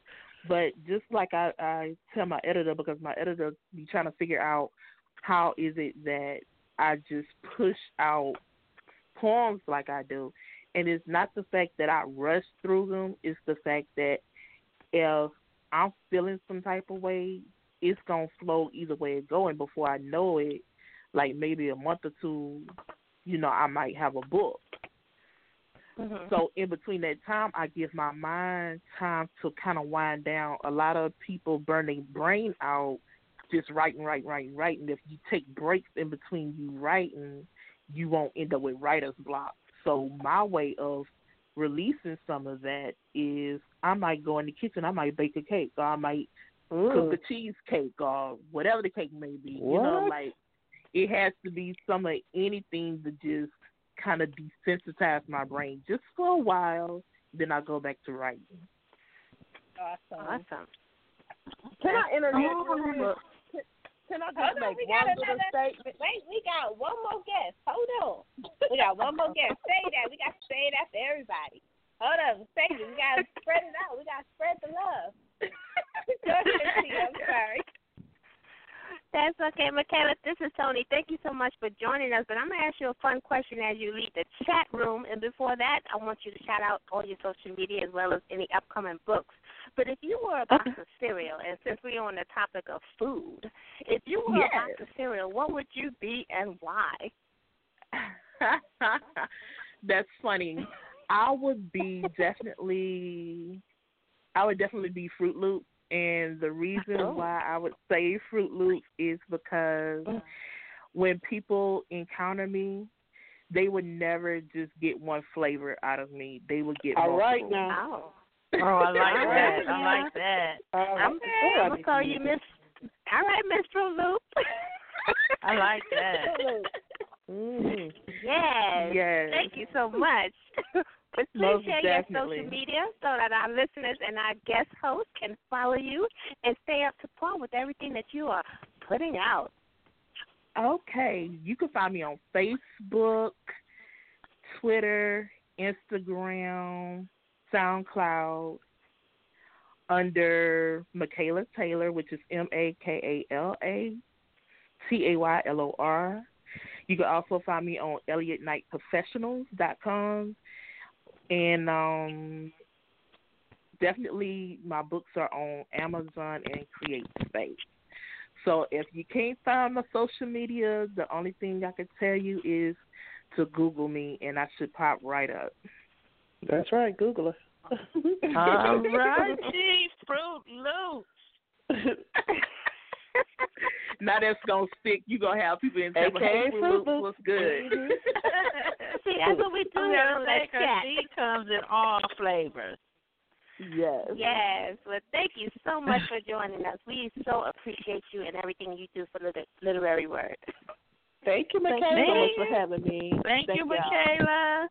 but just like I, I tell my editor, because my editor be trying to figure out how is it that I just push out poems like I do. And it's not the fact that I rush through them, it's the fact that if I'm feeling some type of way, it's gonna flow either way it going before I know it, like maybe a month or two, you know, I might have a book.
Mm-hmm.
So in between that time, I give my mind time to kind of wind down. A lot of people burn their brain out just writing, writing, writing, writing. If you take breaks in between you writing, you won't end up with writer's block. So my way of releasing some of that is I might go in the kitchen, I might bake a cake, or I might cook mm. a cheesecake, or whatever the cake may be. You know, like it has to be some of anything to just kind of desensitize my brain just for a while. Then I go back to writing.
Awesome. Awesome.
Can I interview
Oh.
You? Can- Can I just
Hold on,
make
we
one
got
little
another.
statement?
Wait, we got one more guest. Hold on. We got one more guest. Say that. We got to say that for everybody. Hold on, say it. We got to spread it out. We got to spread the love. Go ahead, T. I'm sorry.
That's okay, Makala. This is Toni. Thank you so much for joining us. But I'm gonna ask you a fun question as you leave the chat room. And before that, I want you to shout out all your social media as well as any upcoming books. But if you were a box of cereal, and since we're on the topic of food, if you were a box of cereal, what would you be and why? [laughs]
That's funny. I would be definitely, I would definitely be Fruit Loop, and the reason
Oh.
why I would say Fruit Loop is because mm. when people encounter me, they would never just get one flavor out of me. They would get
All right
multiple.
now.
Oh,
Oh, I like that.
right,
I like that.
I'm, I'm gonna call you Miss. All right, Miss Fruit Loop. [laughs]
I like that.
Mm. [laughs]
Yes.
Yes.
Thank you so much. But [laughs] please
Most
share
definitely.
your social media so that our listeners and our guest hosts can follow you and stay up to par with everything that you are putting out.
Okay, you can find me on Facebook, Twitter, Instagram, SoundCloud under Makala Taylor, which is M A K A L A T A Y L O R. You can also find me on ElliotKnightProfessionals.com. And um, definitely my books are on Amazon and Create Space. So if you can't find my social media, the only thing I can tell you is to Google me, and I should pop right up.
That's right. Google her.
All [laughs] right, Chief Fruit Loop. [laughs]
now that's gonna stick. You gonna have people in
AKA
hey,
Fruit
Fruit Loops,
Loops.
what's good? Mm-hmm. [laughs]
See, that's what we do
You
here on
say,
Let's
'cause
Chat.
she comes in all flavors.
Yes.
Yes. Well, thank you so much for joining us. We so appreciate you and everything you do for the literary word.
Thank you,
Thank
Makala, so much for having me.
Thank, you,
y'all.
Makala.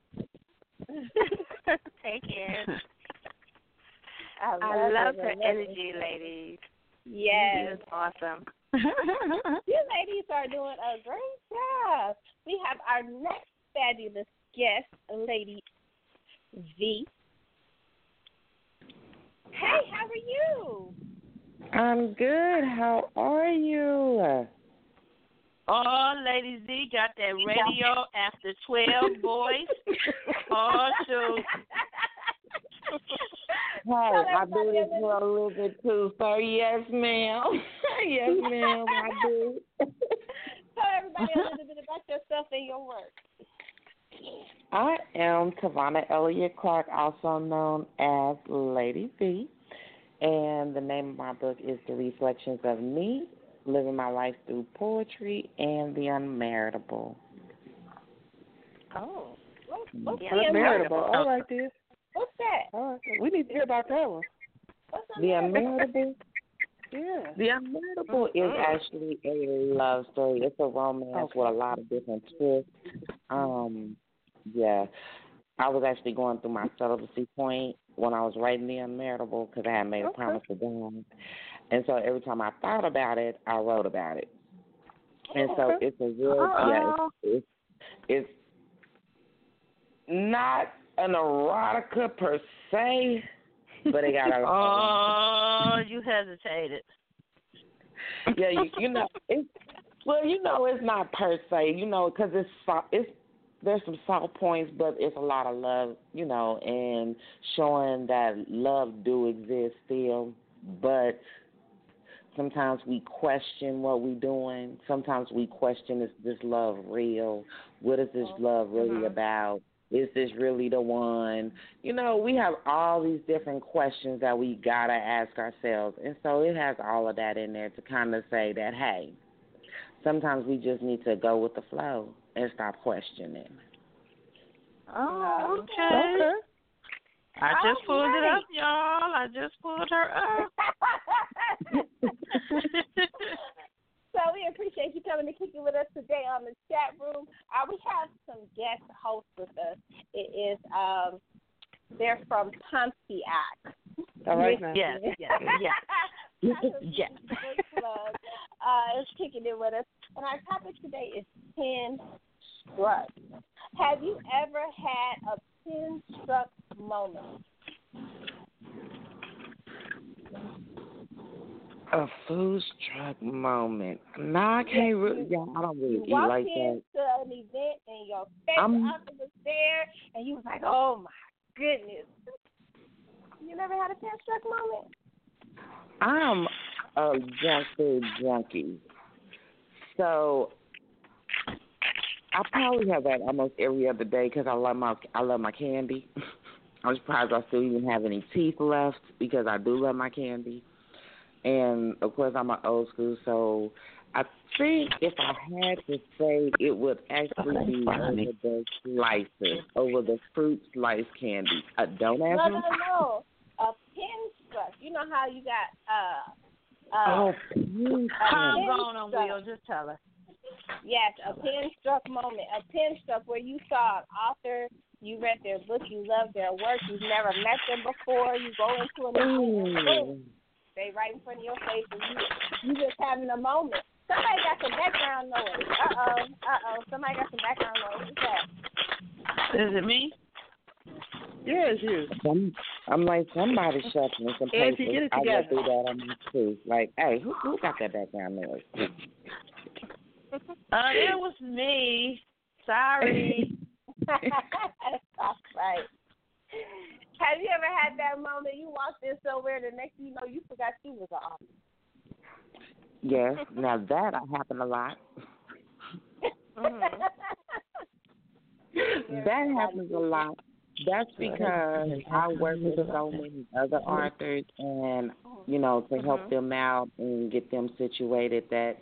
[laughs]
Take care. [laughs]
I
I
love
love her
I love
energy, ladies.
Yes.
She awesome. [laughs]
You ladies are doing a great job. We have our next fabulous guest, Lady V. Hey, how are you?
I'm good. How are you?
Oh, Lady V got that radio after 12 voice. Oh, shoot.
Hey, I do this for a little bit too, so yes, ma'am. [laughs] yes, ma'am, I [laughs] do.
Tell everybody a little bit about yourself and your work.
I am Tavana Elliott Clark, also known as Lady V, and the name of my book is The Reflections of Me, Living My Life Through Poetry and the Unmeritable.
Oh. What, what's
The
the
Unmeritable. All right, this.
What's that?
Right. We need to hear about that one.
What's
The
unmeritable?
Yeah.
The Unmeritable is actually a love story. It's a romance with a lot of different twists. Um, yeah, I was actually going through my celibacy point when I was writing The Unmeritable because I had made a promise to God, and so every time I thought about it, I wrote about it. And so it's a real yeah, it's, it's it's not an erotica per se, but it got a [laughs]
Oh, you hesitated.
yeah, you, you know, [laughs] it's well, you know, it's not per se, you know, because it's it's there's some soft points, but it's a lot of love, you know, and showing that love do exist still. But sometimes we question what we're doing. Sometimes we question is this love real? What is this love really
Mm-hmm.
about? Is this really the one? You know, we have all these different questions that we gotta ask ourselves, and so it has all of that in there to kind of say that hey, sometimes we just need to go with the flow and stop questioning.
Oh, okay. I just pulled it up, y'all. I just pulled her up. [laughs] [laughs]
So we appreciate you coming to kick it with us today on the chat room. Uh, we have some guest hosts with us. It is um, they're from Pontiac.
All right, now. Yes, yes, yes. [laughs] Yes.
Book Club uh, is kicking it with us, and our topic today is pin struck. Have you ever had a pin struck moment?
A food truck moment. No, I can't really. Yeah, I don't really
You
eat like that.
into an event and your favorite
I'm-
author was there, and you was like, "Oh my goodness!" You never had a pin struck moment?
I'm a junk food junkie, so I probably have that almost every other day because I love my I love my candy. [laughs] I'm surprised I still even have any teeth left because I do love my candy, and of course I'm an old school, so I think if I had to say, it would actually be over the slices, over the fruit slice candy. Uh, don't
No,
ask
no,
me.
no. A pin struck. You know how you got uh uh
Oh,
a
pin
Calm
pin
down on
struck.
Will. Just tell her.
Yes, a pin struck moment. A Penstruck where you saw an author, you read their book, you love their work, you've never met them before, you go into an event, and boom, they right in front of your face, and you you just having a moment. Somebody got some background noise. Uh oh, uh oh. Somebody got some background noise. What's that?
Is it me?
Yeah, it's you.
Some, I'm like somebody shuffling some
Angie,
papers.
get it together.
I go
together.
through that on my too. Like, hey, who who got that background noise?
Uh, it was me. Sorry. [laughs] [laughs]
That's right. Have you ever had that moment you walked in somewhere the next thing you know you forgot you was an author?
yes, now that happened a lot. Mm-hmm. [laughs] That happens a lot. That's because I work with so many other mm-hmm. authors, and mm-hmm. you know, to help them out and get them situated. That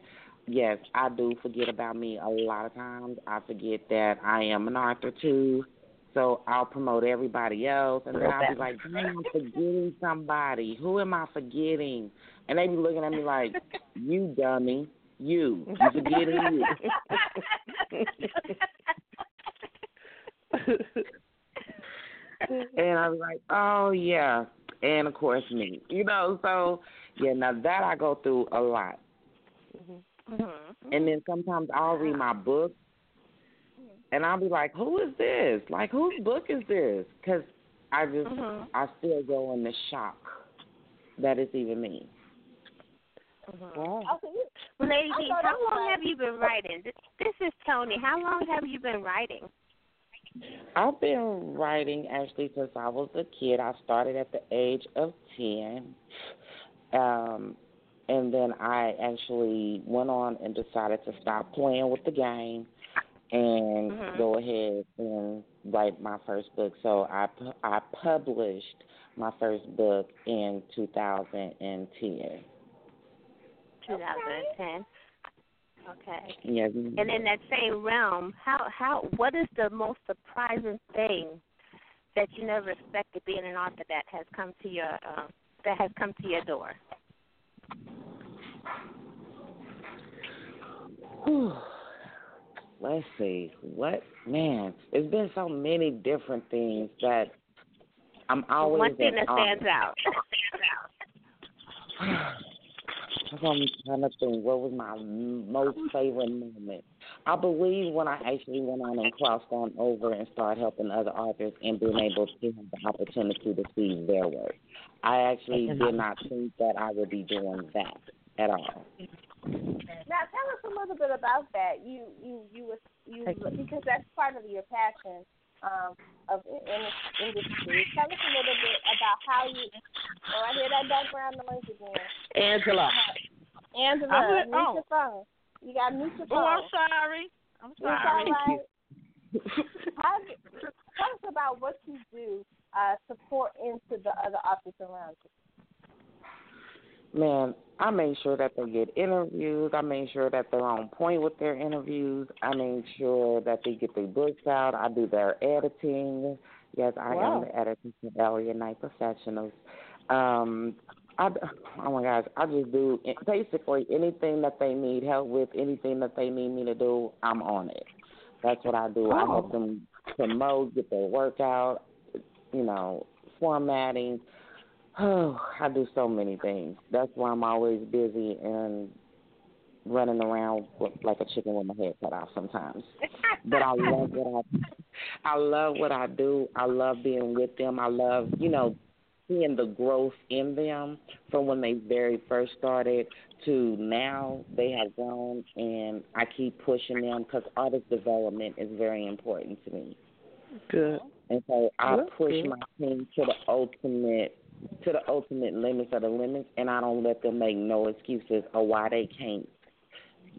yes, I do forget about me a lot of times. I forget that I am an author too. So I'll promote everybody else, and then I'll be like, "Dang, I'm forgetting somebody. Who am I forgetting?" And they be looking at me like, "You dummy, you, you forgetting you." [laughs] and I was like, oh yeah, and of course me, you know. So yeah, now that I go through a lot, and then sometimes I'll read my book, Mm-hmm. and I'll be like, who is this? Like, whose book is this? Because I just mm-hmm. I still go in the shock that it's even me. Mm-hmm.
Oh, Lady, how long have you been writing? This, this is Toni. How long have you been writing?
I've been writing actually since I was a kid. I started at the age of 10. Um, and then I actually went on and decided to stop playing with the game and
Mhm.
go ahead and write my first book. So I, pu- I published my first book in 2010.
2010. Okay.
Yes.
And in that same realm, how how what is the most surprising thing that you never expected being an author that has come to your uh, that has come to your door? [sighs] [sighs] [sighs]
Let's see. What man? It's been so many different things that I'm always
One thing
in
that stands out. [sighs]
I'm trying to think. What was my most favorite moment? I believe when I actually went on and crossed on over and started helping other authors and being able to have the opportunity to see their work. I actually did uh-huh. not think that I would be doing that at all.
Now tell us a little bit about that. You you you was you because that's part of your passion um, of in, in industry. Tell us a little bit about how you. Oh, I hear that background noise again.
Angela.
Angela,
I'm
mute
oh.
your phone. You got mute your phone.
Oh, I'm sorry. I'm
It's
sorry.
all right. How, tell us about what you do uh, to pour into the other authors around you.
Man, I made sure that they get interviews. I made sure that they're on point with their interviews. I made sure that they get their books out. I do their editing. Yes, I
Wow.
am the editor for Elliot Night Professionals. Um, I, oh my gosh, I just do basically anything that they need help with, anything that they need me to do, I'm on it. That's what I do. I help them promote, get their work out, you know, formatting. Oh, I do so many things. That's why I'm always busy and running around with, like a chicken with my head cut off sometimes. But I love what I I love what I do. I love being with them. I love, you know, seeing the growth in them from when they very first started to now they have grown and I keep pushing them because artist development is very important to me.
Good.
And so I
That's
push
good.
my team to the ultimate to the ultimate limits of the limits and I don't let them make no excuses or why they can't.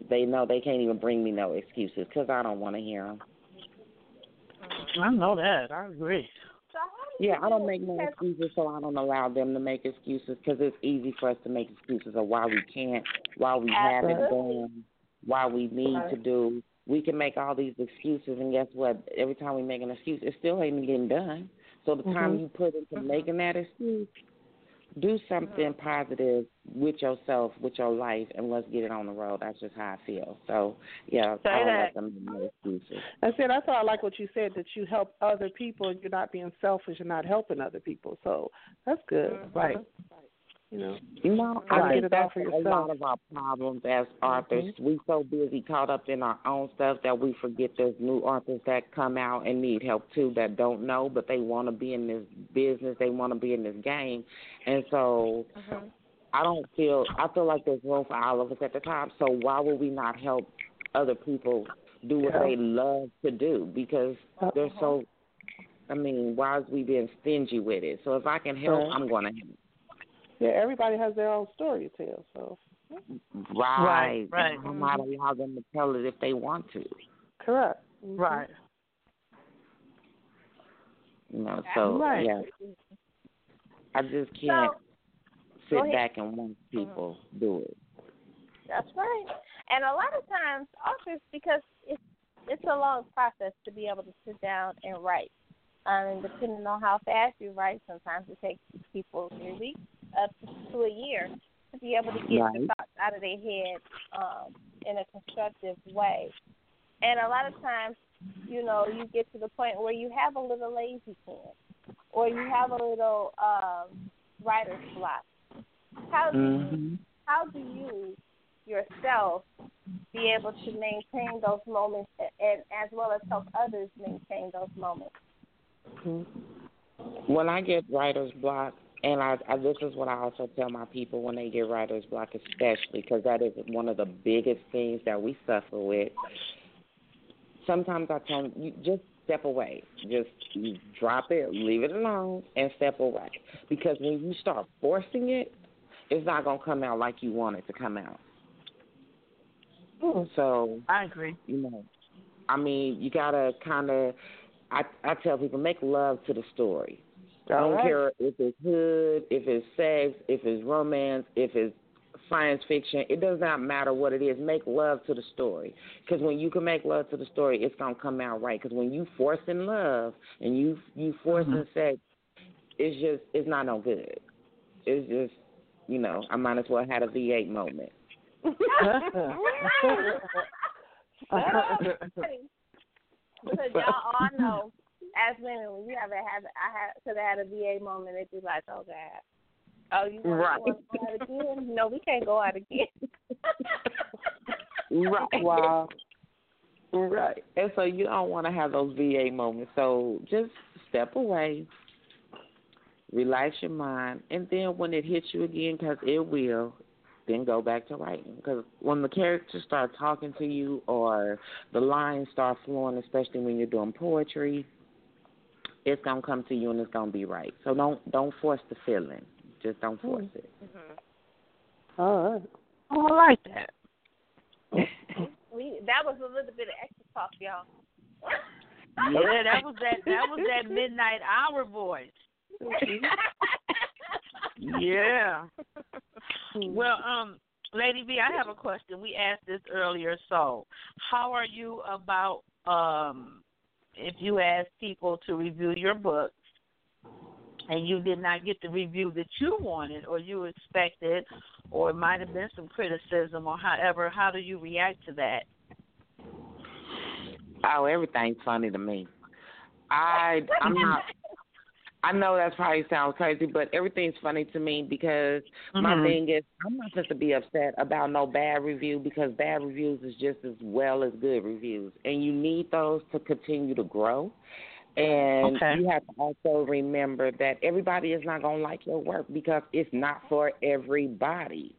They know they can't even bring me no excuses because I don't want to hear them.
I know that. I agree.
Yeah, I don't make no excuses, so I don't allow them to make excuses because it's easy for us to make excuses of why we can't, why we haven't
Absolutely.
done, why we need to do. We can make all these excuses, and guess what? Every time we make an excuse, it still ain't getting done. So the time
Mhm.
you put into mm-hmm. making that excuse, mm. do something positive with yourself, with your life, and let's get it on the road. That's just how I feel. So yeah,
Say
I don't
that.
let them make excuses.
I said that's why I like what you said that you help other people and you're not being selfish and not helping other people. So that's good. Mm-hmm. Right. You know.
You know, I think
get it all
that's a lot of our problems as authors. Mm-hmm. We so busy caught up in our own stuff that we forget there's new authors that come out and need help too that don't know, but they want to be in this business. They want to be in this game, and so uh-huh. I don't feel. I feel like there's room for all of us at the time. So why would we not help other people do what
Yeah.
they love to do? Because uh-huh. they're so. I mean, why is we being stingy with it? So if I can help,
Right.
I'm going to help.
Yeah, everybody has their own story to tell. So
Right.
right.
I'm not allow them to tell it if they want to.
correct.
Right.
You know, so
Right.
yeah. I just can't
go
sit back and watch people do it.
That's right. And a lot of times, authors, because it's it's a long process to be able to sit down and write. Um, and depending on how fast you write, sometimes it takes people three weeks up to a year to be able to get the thoughts out of their head um, in a constructive way. And a lot of times, you know, you get to the point where you have a little lazy pen, or you have a little um, writer's block. How do you how do you yourself be able to maintain those moments and, and as well as help others maintain those moments?
When I get writer's block, and I, I this is what I also tell my people when they get writer's block, especially because that is one of the biggest things that we suffer with. Sometimes I tell them, you just step away, just you drop it, leave it alone, and step away. Because when you start forcing it, it's not gonna come out like you want it to come out. So
I agree.
You know, I mean, you gotta kind of. I I tell people make love to the story. I don't
right.
care if it's hood, if it's sex, if it's romance, if it's science fiction. It does not matter what it is. Make love to the story. Because when you can make love to the story, it's gonna come out right. Because when you force in love and you you force in mm-hmm. sex, it's just it's not no good. It's just you know I might as well have a V8 moment. [laughs] [laughs]
because y'all all know, as women, when you ever have, I had could have had a V8 moment, it'd be like, oh god, oh you want,
Right.
to go out again? [laughs] No, we can't go out again.
Right. [laughs]
Wow.
Right. And so you don't want to have those V8 moments. So just step away, relax your mind, and then when it hits you again, because it will, then go back to writing. Because when the characters start talking to you or the lines start flowing, especially when you're doing poetry, it's gonna come to you and it's gonna be right. So don't don't force the feeling. Just don't force
Mm.
it.
Mm-hmm. All right.
Oh, I like that. [laughs]
We that was a little bit of extra talk, y'all. [laughs]
Yeah, that was that that was that midnight hour voice. [laughs] Yeah. Well, um, Lady V, I have a question. We asked this earlier. So, how are you about um, if you ask people to review your book and you did not get the review that you wanted or you expected, or it might have been some criticism, or however, how do you react to that?
Oh, everything's funny to me. I I'm not. I know that probably sounds crazy, but everything's funny to me because my
Mhm.
thing is I'm not supposed to be upset about no bad review because bad reviews is just as well as good reviews, and you need those to continue to grow. And
Okay.
you have to also remember that everybody is not gonna like your work because it's not for everybody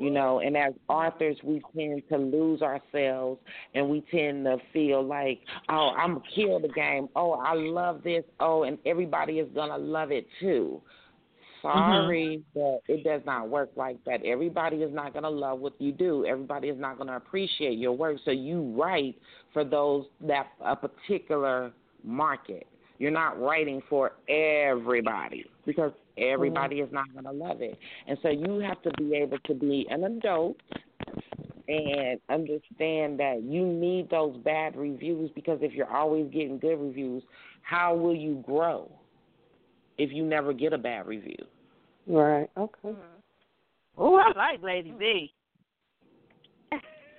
you know and as authors we tend to lose ourselves and we tend to feel like oh i'm gonna kill the game. Oh i love this. Oh and everybody is gonna love it too. Mm-hmm. Sorry but it does not work like that. Everybody is not gonna love what you do. Everybody is not gonna appreciate your work. So you write for those that a particular market. You're not writing for everybody because everybody is not going to love it. And so you have to be able to be an adult and understand that you need those bad reviews because if you're always getting good reviews, how will you grow if you never get a bad review?
Right. Okay.
Oh, I like Lady V.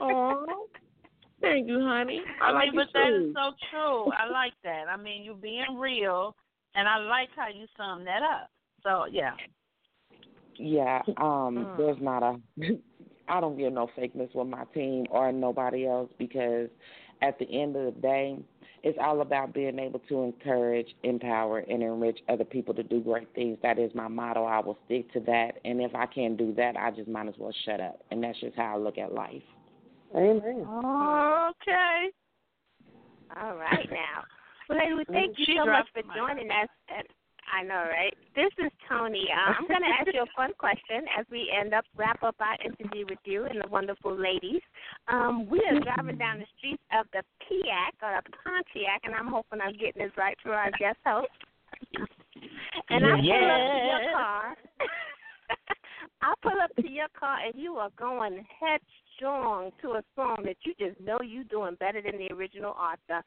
Oh, thank you, honey. I,
I
like
mean,
you
but that
too.
is so true. I like that. I mean, you're being real, and I like how you sum that up. So yeah.
Yeah, um,
Mm.
there's not a. [laughs] I don't get no fakeness with my team or nobody else because at the end of the day, it's all about being able to encourage, empower, and enrich other people to do great things. That is my motto. I will stick to that. And if I can't do that, I just might as well shut up. And that's just how I look at life.
Amen.
Okay.
All right [laughs] now. Well, lady, we thank you
She
so much for
the mic.
joining us. I know, right? This is Toni. Uh, I'm going to ask you a [laughs] fun question as we end up wrap up our interview with you and the wonderful ladies. Um, we are driving down the streets of the Piac or the Pontiac, and I'm hoping I'm getting this right for our guest host. And I pull up to your car. [laughs] I pull up to your car, and you are going headstrong to a song that you just know you're doing better than the original author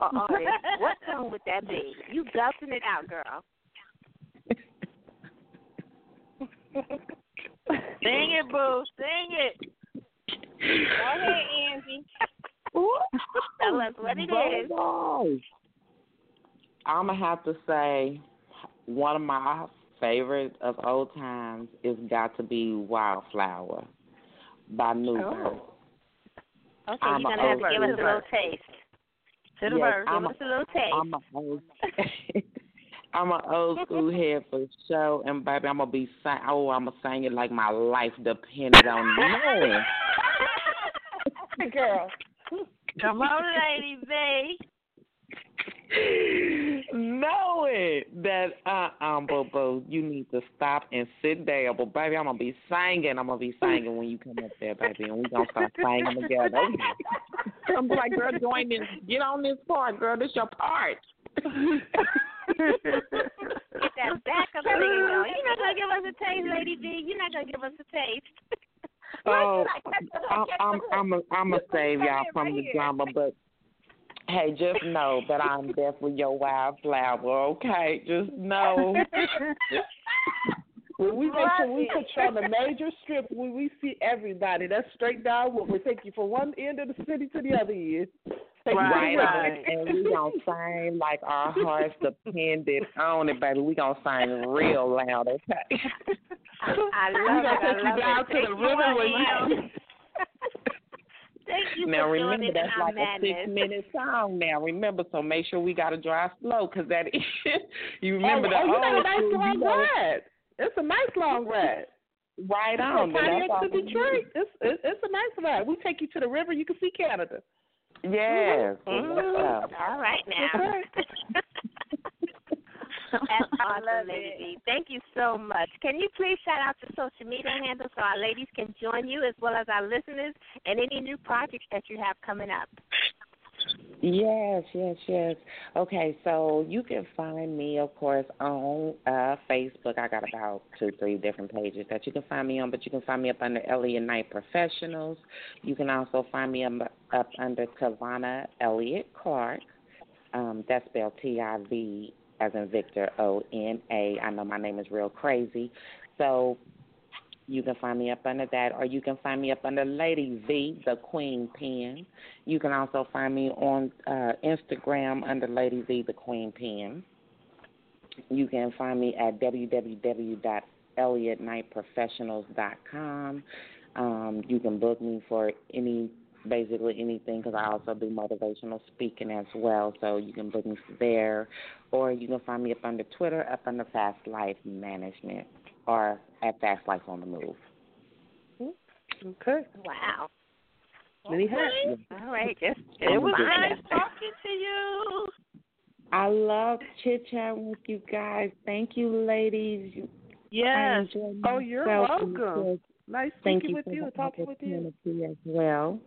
or artist. what song would that be? You belting it out, girl.
Sing it, boo. Sing it.
Go ahead, Angie.
Tell us what it is.
I'm gonna have to say one of my favorite of old times is got to be Wildflower by New Birth.
Oh. Okay,
I'm
you're gonna have to give us a little taste.
To the
Yes,
verse.
Give us a little taste. [laughs] [laughs]
I'm a old, I'm an old school [laughs] head for sure, and baby, I'm gonna be sing. Oh, I'm gonna sing it like my life depended on knowing.
Girl.
Come on, Lady V.
knowing that uh um boo boo, you need to stop and sit down. But baby, I'm gonna be singing. I'm gonna be singing when you come up there, baby, and we gonna start singing together. I'm like, girl, join in. Get on this part, girl. This your part. [laughs]
Get that backup singing going. You're not gonna give us a taste, Lady V. You're not gonna give us a taste. [laughs]
Oh, I'm I'm I'm a, I'm a save y'all from the drama, but hey, just know that I'm definitely your wildflower. Okay, just know. [laughs]
When we make sure we put you on the major strip where we see everybody. That's straight down what we take you from one end of the city to the other end. Take
Right,
you
right. [laughs] and we gonna sing like our hearts depended on it, baby. We gonna sing real loud, okay? [laughs]
I [laughs]
We
love
gonna
it. I
take you down
it.
to
Thank
the river where you
Thank you
now remember that's like
madness.
a six minute song. Now remember, so make sure we gotta drive slow, cause that is you remember
oh,
the
oh, you
old
got a nice long
you
ride. It's a nice long ride.
Right on. That's all
to Detroit. It's, it's it's a nice ride. We take you to the river. You can see Canada.
Yes.
Mhm.
All right now. That's [laughs] awesome, Lady V. Thank you so much. Can you please shout out your social media handles so our ladies can join you as well as our listeners and any new projects that you have coming up?
Yes, yes, yes. Okay, so you can find me, of course, on uh, Facebook. I got about two, three different pages that you can find me on, but you can find me up under Elliot Knight Professionals. You can also find me up, up under Tivona Elliott Clark. Um, that's spelled T I V as in Victor O N A. I know my name is real crazy. So you can find me up under that, or you can find me up under Lady V, the Queen Pen. You can also find me on uh, Instagram under Lady V, the Queen Pen. You can find me at www.elliottnightprofessionals.com. Um, you can book me for any, basically anything, because I also do motivational speaking as well. So you can book me there, or you can find me up under Twitter, up under Fast Life Management, or at Fast Life on the Move. Hmm.
Okay.
Wow.
Many hats.
All right, just, just
It was
fine.
nice [laughs] talking to you.
I love chit chatting with you guys. Thank you, ladies.
Yes.
Oh, you're welcome.
Yes.
Nice
Thank
speaking
you
with you,
the
talking with you.
opportunity as well.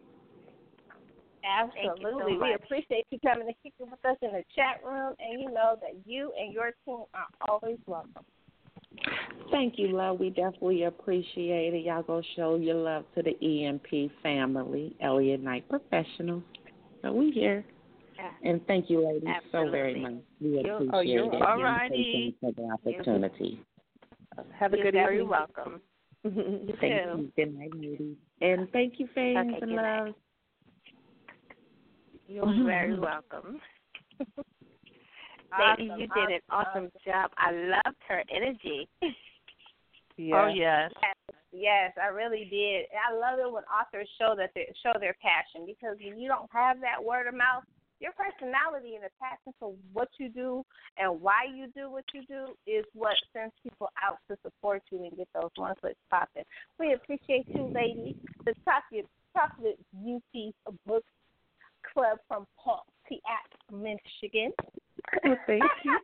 Absolutely.
so
we appreciate you coming and kicking with us in the chat room, and you know that you and your team are always welcome.
Thank you, love. We definitely appreciate it. Y'all go show your love to the EMP family, Elliott Knight Professionals. So we here. Yeah. And thank you, ladies, so very much. We
You're- oh,
appreciate
oh, you're
it.
welcome.
And
Alrighty.
Thank you for the opportunity.
Have a
You're
good
very
evening.
welcome. [laughs]
Thank
too.
you. Good night, ladies. And thank you, fans
Okay,
and
good night.
love.
You're very [laughs] welcome. [laughs] Ladies, you did an awesome job. I loved her energy. [laughs]
Oh yes.
Yes, yes, I really did. And I love it when authors show that they show their passion because when you don't have that word of mouth, your personality and the passion for what you do and why you do what you do is what sends people out to support you and get those one foot popping. We appreciate you, ladies. The Chocolate Chocolate UT Book Club from Pontiac, Michigan.
Well, thank you. [laughs]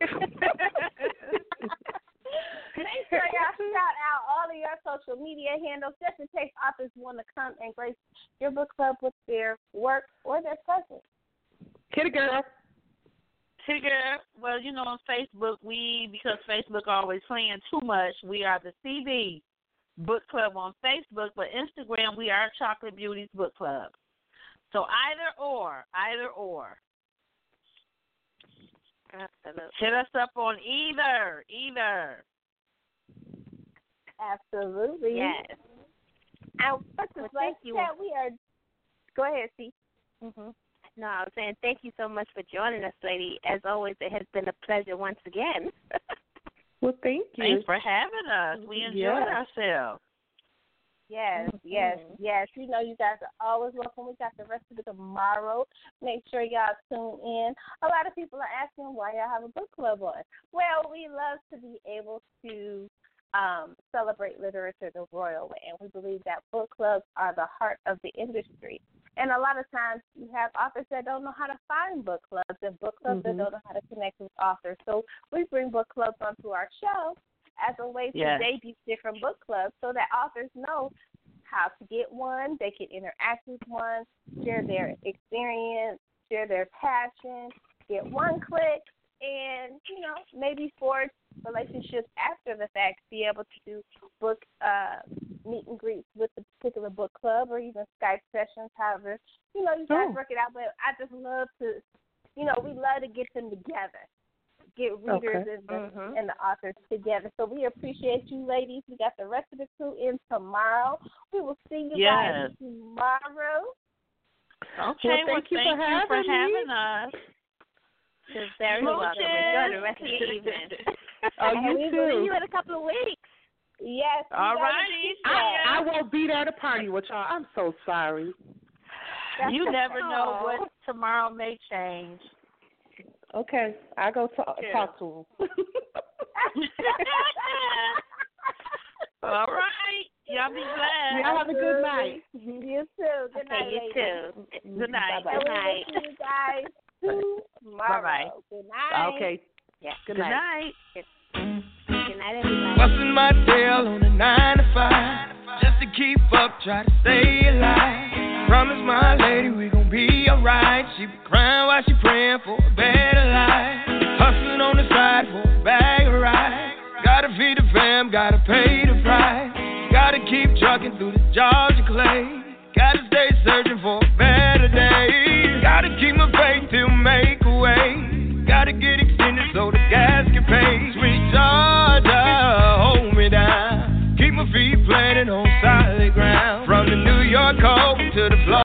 Make sure [laughs] y'all shout out all of your social media handles just in case authors want to come and grace your book club with their work or their presence.
Kitty girl.
Tigger, well, you know, on Facebook, we because Facebook always playing too much. We are the CB Book Club on Facebook, but Instagram, we are Chocolate Beauties Book Club. So either or, either or.
Absolutely.
Hit us up on either, either.
Absolutely.
Yes.
And what's
Well,
this
thank
last
you.
chat? We are. Go ahead, see.
hmm No, I was saying thank you so much for joining us, lady. As always, it has been a pleasure once again. [laughs]
Well, thank you.
Thanks for having us. We enjoyed
Yeah.
ourselves.
Yes, yes, yes. You know, you guys are always welcome. We got the rest of it tomorrow. Make sure y'all tune in. A lot of people are asking why y'all have a book club on. Well, we love to be able to um, celebrate literature the royal way, and we believe that book clubs are the heart of the industry. And a lot of times you have authors that don't know how to find book clubs and book clubs that
Mhm.
don't know how to connect with authors. So we bring book clubs onto our show as a way to
Yes.
debut different book clubs so that authors know how to get one, they can interact with one, share their experience, share their passion, get one click, and, you know, maybe forge relationships after the fact, be able to do book uh, meet and greets with the particular book club or even Skype sessions, however, you know, you guys
Oh.
work it out. But I just love to, you know, we love to get them together, get readers
Okay.
and, the,
Mhm.
and the authors together. So we appreciate you, ladies. We got the rest of the crew in tomorrow. We will see you
Yes.
guys tomorrow.
Okay, well,
thank you for having me.
having us.
You're very welcome. Enjoy the rest of the [laughs] evening.
Oh,
and
you
we
too.
will see you in a couple of weeks.
Yes.
All righty.
I. I won't be there to party with y'all. I'm so sorry.
You never know what tomorrow may change.
Okay, I go talk,
Yeah.
talk to him. [laughs]
All right. Y'all be blessed.
Y'all have a good night. [laughs]
You too. Good
Okay,
night,
you
ladies.
too. Mm-hmm.
Good night.
And
Good
we
night.
will see you guys [laughs] tomorrow.
Bye-bye.
Good night.
Okay.
Yeah.
Good.
Good
night.
Good night.
Good night, everybody.
Busting my tail on a nine to five. Just to keep up, try to stay alive. Promise my lady we gon' be alright. She be crying while she praying for a better life. Hustling on the side for a bag of rice. Gotta feed the fam, gotta pay the price. Gotta keep trucking through the Georgia clay. Gotta stay searching for a better day. Gotta keep my faith till make a way. Gotta get extended so the gas can pay. Sweet Georgia, York cold to the Florida.